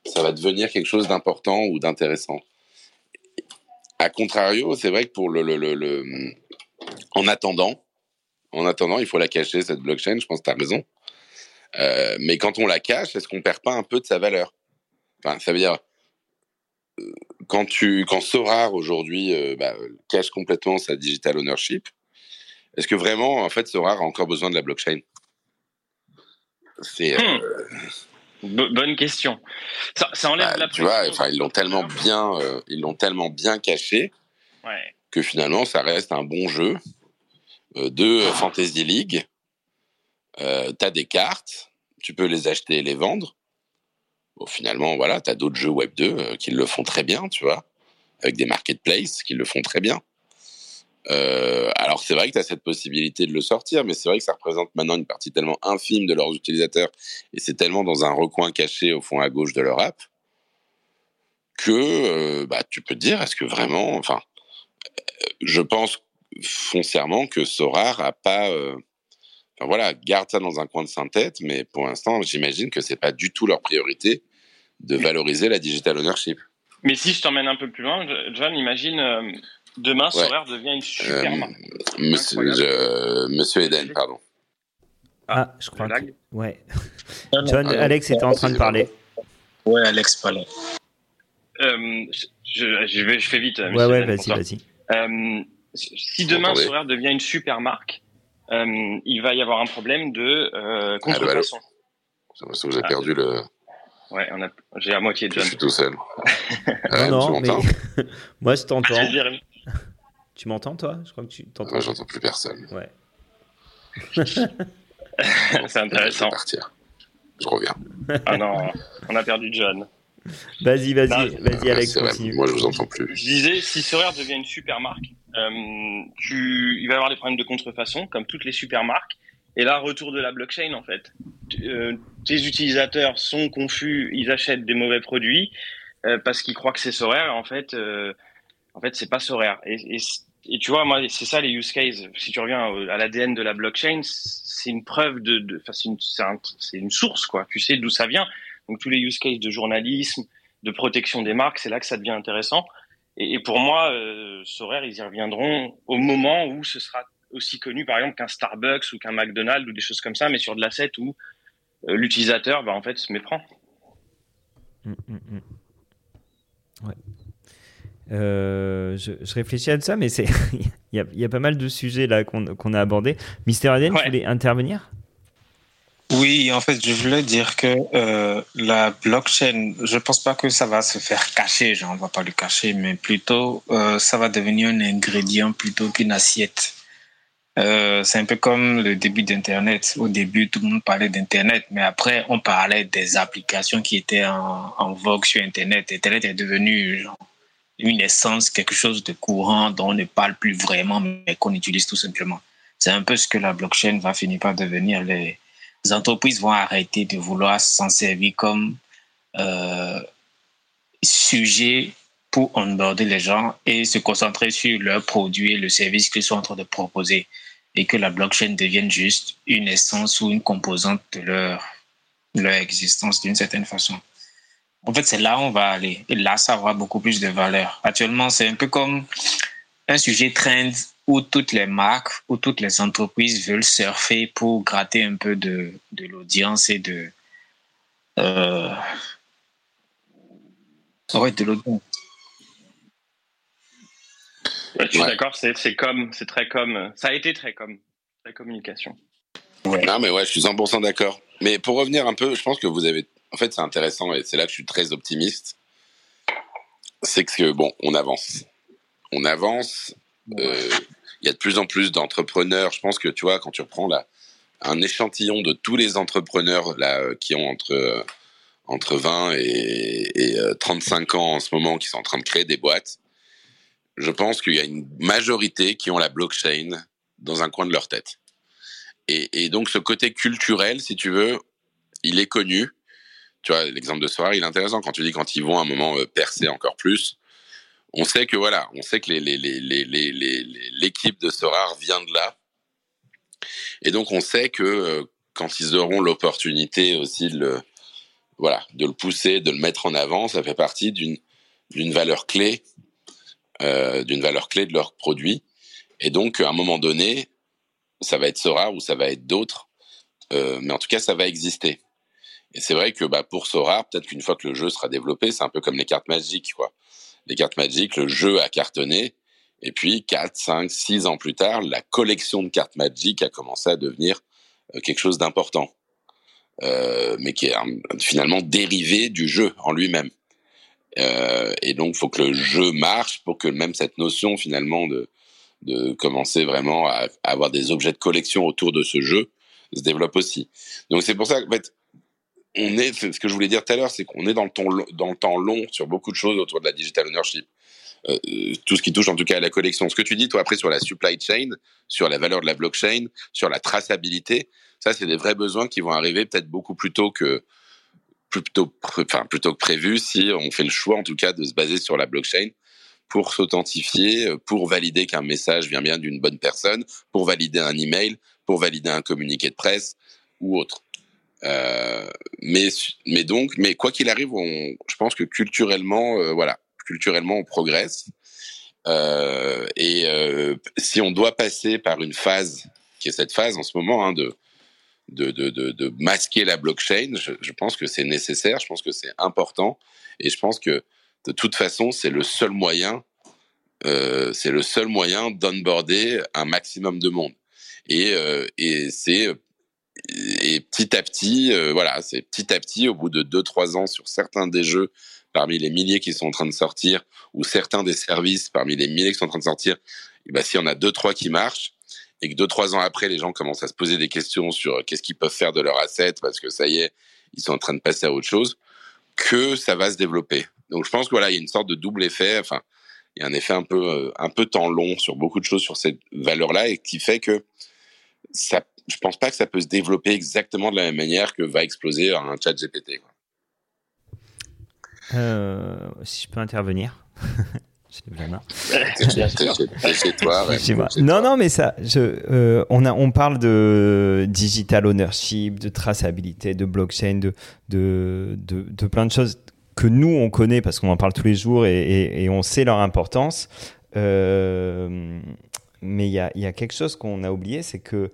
ça va devenir quelque chose d'important ou d'intéressant. A contrario, c'est vrai que pour le, en attendant, en attendant, il faut la cacher cette blockchain. Je pense que tu as raison. Euh, mais quand on la cache, est-ce qu'on perd pas un peu de sa valeur? Enfin, ça veut dire quand tu quand Sorar aujourd'hui bah, cache complètement sa digital ownership, est-ce que vraiment, en fait, Sora a encore besoin de la blockchain? C'est. Hmm. Euh, bonne question. Ça, enlève bah, la Tu vois, enfin, ils l'ont tellement bien, euh, ils l'ont tellement bien caché que finalement, ça reste un bon jeu euh, de Fantasy League. T'as des cartes, tu peux les acheter et les vendre. Bon, finalement, voilà, t'as d'autres jeux Web 2 qui le font très bien, tu vois, avec des marketplaces qui le font très bien. Euh, alors c'est vrai que tu as cette possibilité de le sortir, mais c'est vrai que ça représente maintenant une partie tellement infime de leurs utilisateurs et c'est tellement dans un recoin caché au fond à gauche de leur app que euh, bah, tu peux te dire, est-ce que vraiment, enfin, euh, je pense foncièrement que Sorar a pas, voilà, garde ça dans un coin de sa tête, mais pour l'instant, j'imagine que c'est pas du tout leur priorité de valoriser la digital ownership. Mais si je t'emmène un peu plus loin, John, imagine Demain, Sorare devient une super euh, marque. Monsieur, Eden, pardon. Ah, je crois. Que... Ouais. *laughs* John, Alex était en train de parler. Ouais, Alex parlait. Euh, je, je, vais, je fais vite. Ouais, ouais, vas-y, vas-y. Euh, si demain Sorare devient une super marque, euh, il va y avoir un problème de euh, contrefaçon. J'ai l'impression que vous avez perdu le. Ouais, on a... j'ai à moitié de John. Je suis tout seul. ouais, *laughs* non, mais... *laughs* moi je t'entends. Tu m'entends, toi? Je crois que tu t'entends. Moi, j'entends plus personne. Ouais. *laughs* c'est intéressant. Je vais partir. Je reviens. Ah non, on a perdu John. Vas-y, vas-y, vas-y, Alex, continue. Moi, je vous entends plus. Je disais, si Sorare devient une super marque, euh, tu... il va y avoir des problèmes de contrefaçon, comme toutes les super marques. Et là, retour de la blockchain, en fait. Euh, tes utilisateurs sont confus, ils achètent des mauvais produits euh, parce qu'ils croient que c'est Sorare. En fait, euh, en fait, c'est pas Sorare. Et, et tu vois, moi, c'est ça les use cases. Si tu reviens à l'ADN de la blockchain, c'est une preuve de, de c'est une, source, quoi. Tu sais d'où ça vient. Donc tous les use cases de journalisme, de protection des marques, c'est là que ça devient intéressant. Et, pour moi, euh, ils y reviendront au moment où ce sera aussi connu, par exemple, qu'un Starbucks ou qu'un McDonald's ou des choses comme ça, mais sur de l'asset où euh, l'utilisateur, bah, en fait, se méprend. Mmh, mmh, mmh. Ouais. Euh, je, je, réfléchis à ça, mais c'est *laughs* il y, y, a pas mal de sujets là qu'on qu a abordés. Mister Eden, ouais. tu voulais intervenir? Oui, en fait, je voulais dire que euh, la blockchain, je pense pas que ça va se faire cacher, genre on va pas le cacher, mais plutôt euh, ça va devenir un ingrédient plutôt qu'une assiette. C'est un peu comme le début d'Internet. Au début, tout le monde parlait d'Internet, mais après, on parlait des applications qui étaient en, en vogue sur Internet. Internet est devenu genre, une essence, quelque chose de courant dont on ne parle plus vraiment, mais qu'on utilise tout simplement. C'est un peu ce que la blockchain va finir par devenir. Les entreprises vont arrêter de vouloir s'en servir comme euh, sujet pour onboarder les gens et se concentrer sur leurs produits et le service qu'ils sont en train de proposer et que la blockchain devienne juste une essence ou une composante de leur, leur existence d'une certaine façon. En fait, c'est là où on va aller. Et là, ça aura beaucoup plus de valeur. Actuellement, c'est un peu comme un sujet trend où toutes les marques ou toutes les entreprises veulent surfer pour gratter un peu de, de l'audience et de. Euh, ouais, de l'audience. je suis ouais. d'accord, c'est comme, c'est très comme, ça a été très comme, la communication. Non, mais ouais, je suis 100% d'accord. Mais pour revenir un peu, je pense que vous avez. En fait, c'est intéressant et c'est là que je suis très optimiste. C'est que, bon, on avance. On avance. Euh, il y a de plus en plus d'entrepreneurs. Je pense que, tu vois, quand tu reprends là, un échantillon de tous les entrepreneurs là, euh, qui ont entre, euh, entre 20 et, et 35 ans en ce moment, qui sont en train de créer des boîtes, je pense qu'il y a une majorité qui ont la blockchain dans un coin de leur tête. Et, et, donc ce côté culturel, si tu veux, il est connu. Tu vois, l'exemple de Soir, il est intéressant quand tu dis quand ils vont à un moment euh, percer encore plus. On sait que voilà, on sait que l'équipe de Sorar vient de là. Et donc on sait que euh, quand ils auront l'opportunité aussi de le, voilà, de le pousser, de le mettre en avant, ça fait partie d'une valeur clé, euh, d'une valeur clé de leur produit. Et donc à un moment donné, ça va être Sora ou ça va être d'autres, mais en tout cas, ça va exister. Et c'est vrai que bah, pour Sora, peut-être qu'une fois que le jeu sera développé, c'est un peu comme les cartes magiques, quoi. Les cartes magiques, le jeu a cartonné, et puis 4, 5, 6 ans plus tard, la collection de cartes magiques a commencé à devenir euh, quelque chose d'important, euh, mais qui est finalement dérivé du jeu en lui-même. Euh, et donc, il faut que le jeu marche pour que même cette notion finalement de de commencer vraiment à, avoir des objets de collection autour de ce jeu se développe aussi. Donc c'est pour ça qu'en fait, on est, ce que je voulais dire tout à l'heure, c'est qu'on est dans le, temps, long sur beaucoup de choses autour de la digital ownership. Euh, tout ce qui touche en tout cas à la collection. Ce que tu dis, toi, après, sur la supply chain, sur la valeur de la blockchain, sur la traçabilité, ça, c'est des vrais besoins qui vont arriver peut-être beaucoup plus tôt que, plutôt, enfin, plutôt que prévu si on fait le choix, en tout cas, de se baser sur la blockchain pour s'authentifier, pour valider qu'un message vient bien d'une bonne personne, pour valider un email, pour valider un communiqué de presse ou autre. Euh, mais, mais donc, mais quoi qu'il arrive, on, je pense que culturellement, euh, voilà, culturellement, on progresse. Euh, et si on doit passer par une phase, qui est cette phase en ce moment, hein, de, de, de, de, masquer la blockchain, je, je pense que c'est nécessaire, je pense que c'est important, et je pense que de toute façon, c'est le seul moyen, c'est le seul moyen d'onboarder un maximum de monde. Et, et c'est et petit à petit, euh, voilà, c'est petit à petit, au bout de 2-3 ans sur certains des jeux parmi les milliers qui sont en train de sortir, ou certains des services parmi les milliers qui sont en train de sortir, et ben, s'il y en a 2-3 qui marchent, et que 2-3 ans après, les gens commencent à se poser des questions sur qu'est-ce qu'ils peuvent faire de leur asset, parce que ça y est, ils sont en train de passer à autre chose, que ça va se développer. Donc je pense que voilà, il y a une sorte de double effet. Enfin, il y a un effet un peu euh, un peu temps long sur beaucoup de choses sur cette valeur-là et qui fait que ça, je pense pas que ça peut se développer exactement de la même manière que va exploser un chat GPT. Quoi. Euh, si je peux intervenir. *laughs* *laughs* chez toi, non, non, mais ça, je, euh, on, a, on parle de digital ownership, de traçabilité, de blockchain, de, de, de, de plein de choses que nous, on connaît parce qu'on en parle tous les jours et, et, on sait leur importance. Euh, mais il y a, y a, quelque chose qu'on a oublié, c'est que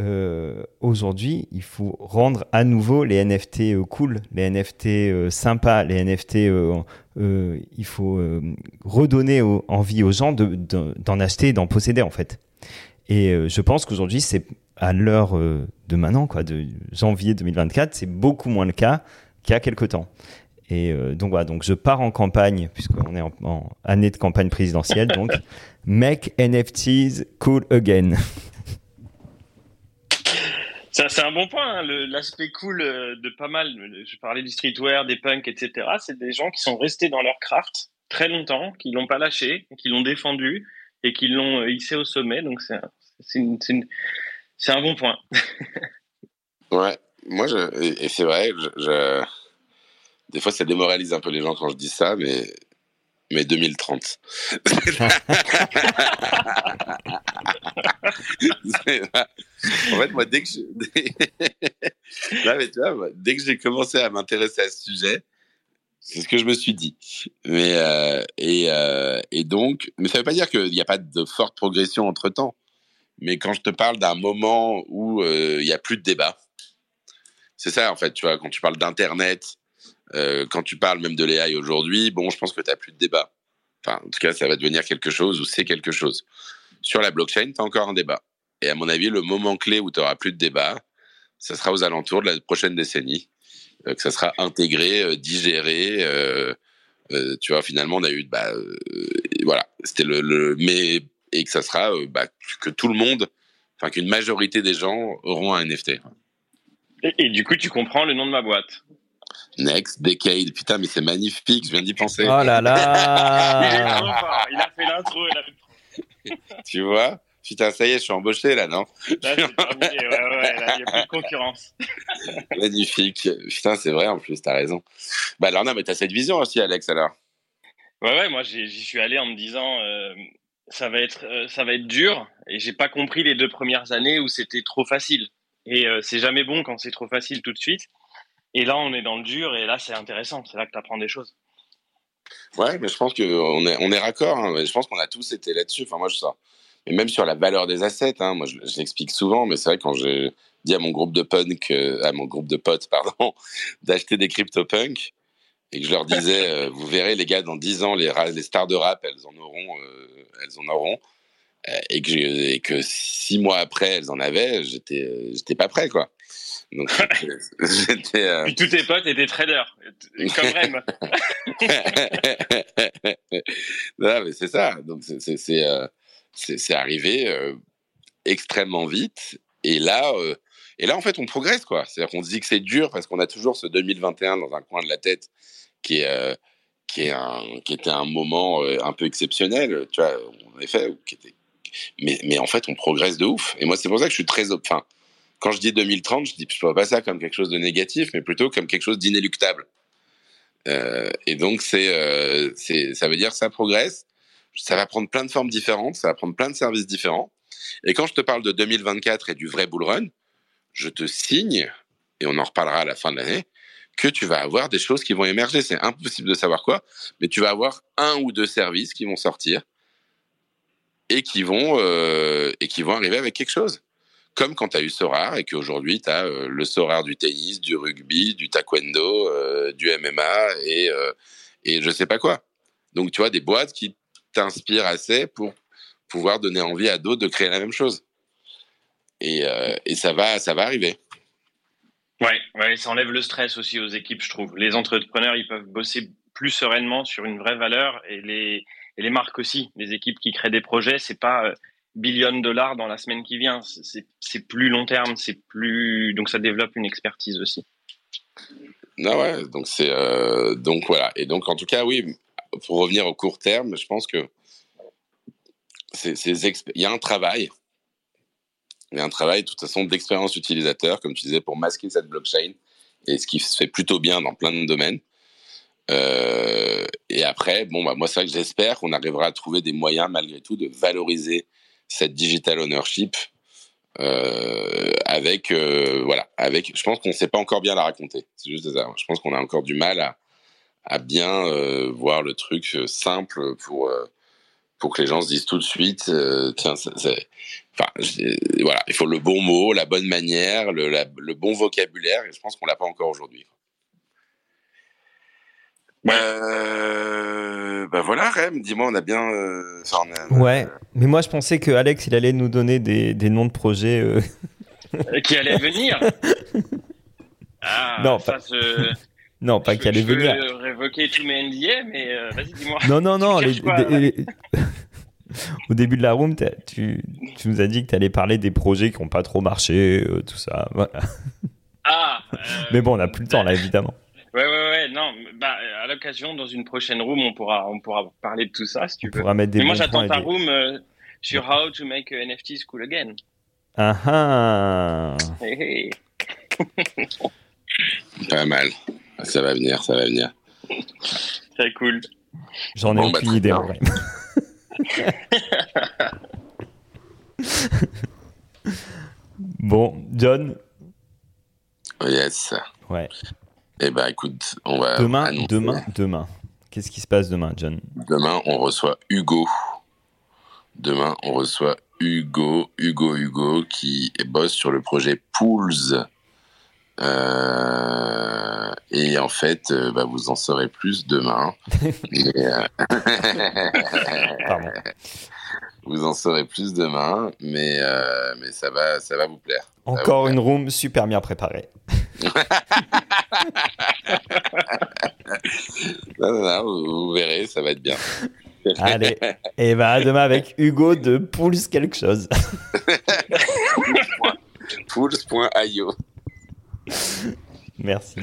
euh, aujourd'hui, il faut rendre à nouveau les NFT euh, cool, les NFT euh, sympas, les NFT, euh, euh, il faut redonner envie aux gens d'en de, d'en acheter et d'en posséder en fait. Et je pense qu'aujourd'hui, c'est à l'heure de maintenant, quoi, de janvier 2024, c'est beaucoup moins le cas qu'il y a quelques temps. Et donc voilà, donc je pars en campagne, puisqu'on est en, en, année de campagne présidentielle, donc *laughs* make NFTs cool again. Ça, c'est un bon point. Hein, L'aspect cool euh, de pas mal, je parlais du streetwear, des punks, etc. C'est des gens qui sont restés dans leur craft très longtemps, qui l'ont pas lâché, qui l'ont défendu et qui l'ont euh, hissé au sommet. Donc c'est un bon point. *laughs* ouais, moi, et c'est vrai, des fois, ça démoralise un peu les gens quand je dis ça, mais, mais 2030. *laughs* en fait, *laughs* moi, dès que j'ai commencé à m'intéresser à ce sujet, c'est ce que je me suis dit. Mais euh, euh, et donc, mais ça veut pas dire qu'il n'y a pas de forte progression entre temps. Mais quand je te parle d'un moment où euh, il n'y a plus de débat, c'est ça en fait. Tu vois, quand tu parles d'internet, euh, quand tu parles même de l'AI aujourd'hui, bon, je pense que tu n'as plus de débat. Enfin, en tout cas, ça va devenir quelque chose ou c'est quelque chose. Sur la blockchain, tu as encore un débat. Et à mon avis, le moment clé où tu n'auras plus de débat, ça sera aux alentours de la prochaine décennie, euh, que ça sera intégré, euh, digéré. Tu vois, finalement, on a eu, bah, voilà, c'était le, mais et que ça sera, bah, que tout le monde, enfin qu'une majorité des gens auront un NFT. Et, du coup, tu comprends le nom de ma boîte. Next Decade. Putain, mais c'est magnifique, je viens d'y penser. Oh là là *laughs* Il est trop fort, il a fait l'intro. *laughs* tu vois? Putain, ça y est, je suis embauché là, non? Là, c'est *laughs* terminé, ouais, ouais, là, il n'y a plus de concurrence. Magnifique. Putain, c'est vrai, en plus, t'as raison. Bah alors, non, mais t'as cette vision aussi, Alex, alors Ouais, ouais, moi, j'y suis allé en me disant, euh, ça, va être, euh, ça va être dur, et j'ai pas compris les deux premières années où c'était trop facile. Et euh, c'est jamais bon quand c'est trop facile tout de suite. Et là, on est dans le dur, et là, c'est intéressant. C'est là que tu apprends des choses. Ouais, mais je pense qu'on est, on est raccord. Hein. Je pense qu'on a tous été là-dessus. Enfin, moi, je sors. Et même sur la valeur des assets, hein, moi, je, je l'explique souvent, mais c'est vrai, quand j'ai dit à mon groupe de punk, euh, à mon groupe de potes, pardon, *laughs* d'acheter des CryptoPunk, et que je leur disais, euh, vous verrez, les gars, dans 10 ans, les, les stars de rap, elles en auront, euh, elles en auront. Et que, et que six mois après, elles en avaient, j'étais, j'étais pas prêt, quoi. Donc, j'étais. *laughs* Euh... Puis tous tes potes étaient traders, comme *laughs* Rem. non, mais c'est ça. Donc, c'est, c'est, euh, c'est, arrivé euh, extrêmement vite. Et là, euh, et là, en fait, on progresse, quoi. C'est-à-dire qu'on se dit que c'est dur parce qu'on a toujours ce 2021 dans un coin de la tête qui est, qui est un, qui était un moment un peu exceptionnel, tu vois, en effet, qui était. Mais, mais en fait, on progresse de ouf. Et moi, c'est pour ça que je suis très. Enfin, quand je dis 2030, je dis vois pas ça comme quelque chose de négatif, mais plutôt comme quelque chose d'inéluctable. Euh, et donc c'est, euh, ça veut dire ça progresse. Ça va prendre plein de formes différentes, ça va prendre plein de services différents. Et quand je te parle de 2024 et du vrai bull run, je te signe, et on en reparlera à la fin de l'année, que tu vas avoir des choses qui vont émerger. C'est impossible de savoir quoi, mais tu vas avoir un ou deux services qui vont sortir et qui vont, euh, et qui vont arriver avec quelque chose comme quand tu as eu Sorare et qu'aujourd'hui tu as euh, le Sorare du tennis, du rugby, du taekwondo, euh, du MMA et, euh, et je sais pas quoi. Donc tu vois, des boîtes qui t'inspirent assez pour pouvoir donner envie à d'autres de créer la même chose. Et, et, ça, va, ça va arriver. Ouais, ouais, ça enlève le stress aussi aux équipes, je trouve. Les entrepreneurs, ils peuvent bosser plus sereinement sur une vraie valeur et les, et les marques aussi. Les équipes qui créent des projets, c'est pas billion dollars dans la semaine qui vient. C'est plus long terme, c'est plus donc ça développe une expertise aussi. Ah ouais, donc c'est euh, donc voilà et donc en tout cas oui pour revenir au court terme, je pense que il y a un travail, il y a un travail de toute façon d'expérience utilisateur comme tu disais pour masquer cette blockchain et ce qui se fait plutôt bien dans plein de domaines. Euh, et après, bon, bah, moi, c'est vrai que j'espère qu'on arrivera à trouver des moyens, malgré tout, de valoriser cette digital ownership euh, avec euh, voilà avec je pense qu'on ne sait pas encore bien la raconter. C'est juste je pense qu'on a encore du mal à, à bien euh, voir le truc simple pour pour que les gens se disent tout de suite tiens voilà il faut le bon mot la bonne manière le, le bon vocabulaire et je pense qu'on l'a pas encore aujourd'hui euh, bah voilà, Rem, dis-moi, on a bien. Euh, ouais, mais moi je pensais que Alex il allait nous donner des, des noms de projets. Euh... Qui allaient venir *laughs* ah, Non, pas, non, pas qui allaient venir. Je peux révoquer tous mes NDA, mais euh, vas-y, dis-moi. Non, non, non. Les, *laughs* Au début de la room, tu, tu, nous as dit que tu allais parler des projets qui n'ont pas trop marché, euh, tout ça. Voilà. Ah *laughs* Mais bon, on n'a plus le temps là, évidemment. Ouais, non, bah, à l'occasion, dans une prochaine room, on pourra, on pourra parler de tout ça, si tu veux. Pourra mettre des Mais moi, j'attends ta room euh, sur How to make NFTs cool again. Ah ah hey, hey. *laughs* Pas mal. Ça va venir, ça va venir. Très cool. J'en ai bon, aucune bah, idée, en vrai. *laughs* bon, John? Yes. Ouais. Eh ben, écoute, on va. Demain, demain, demain. Qu'est-ce qui se passe demain, John? Demain, on reçoit Hugo. Demain, on reçoit Hugo, Hugo, Hugo, qui bosse sur le projet Pools, Euh, et en fait, euh, bah, vous en saurez plus demain. *laughs* Mais, euh, *laughs* Pardon. Vous en saurez plus demain, mais, euh, mais ça, va, ça va vous plaire. Encore vous une room super bien préparée. *laughs* Non, non, non, vous, vous verrez, ça va être bien. *laughs* Allez, et bah à demain avec Hugo de Pulse quelque chose. *laughs* Fools.io. Merci.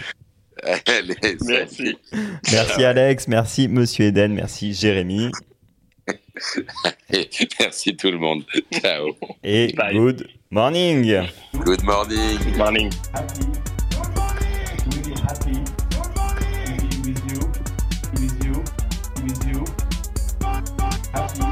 Allez, Merci. Merci Alex, merci Monsieur Eden, merci Jérémy. *laughs* Merci tout le monde. Ciao. et Bye. good morning. Good morning. Morning. happy, really happy to be with you, with you, with you. Happy.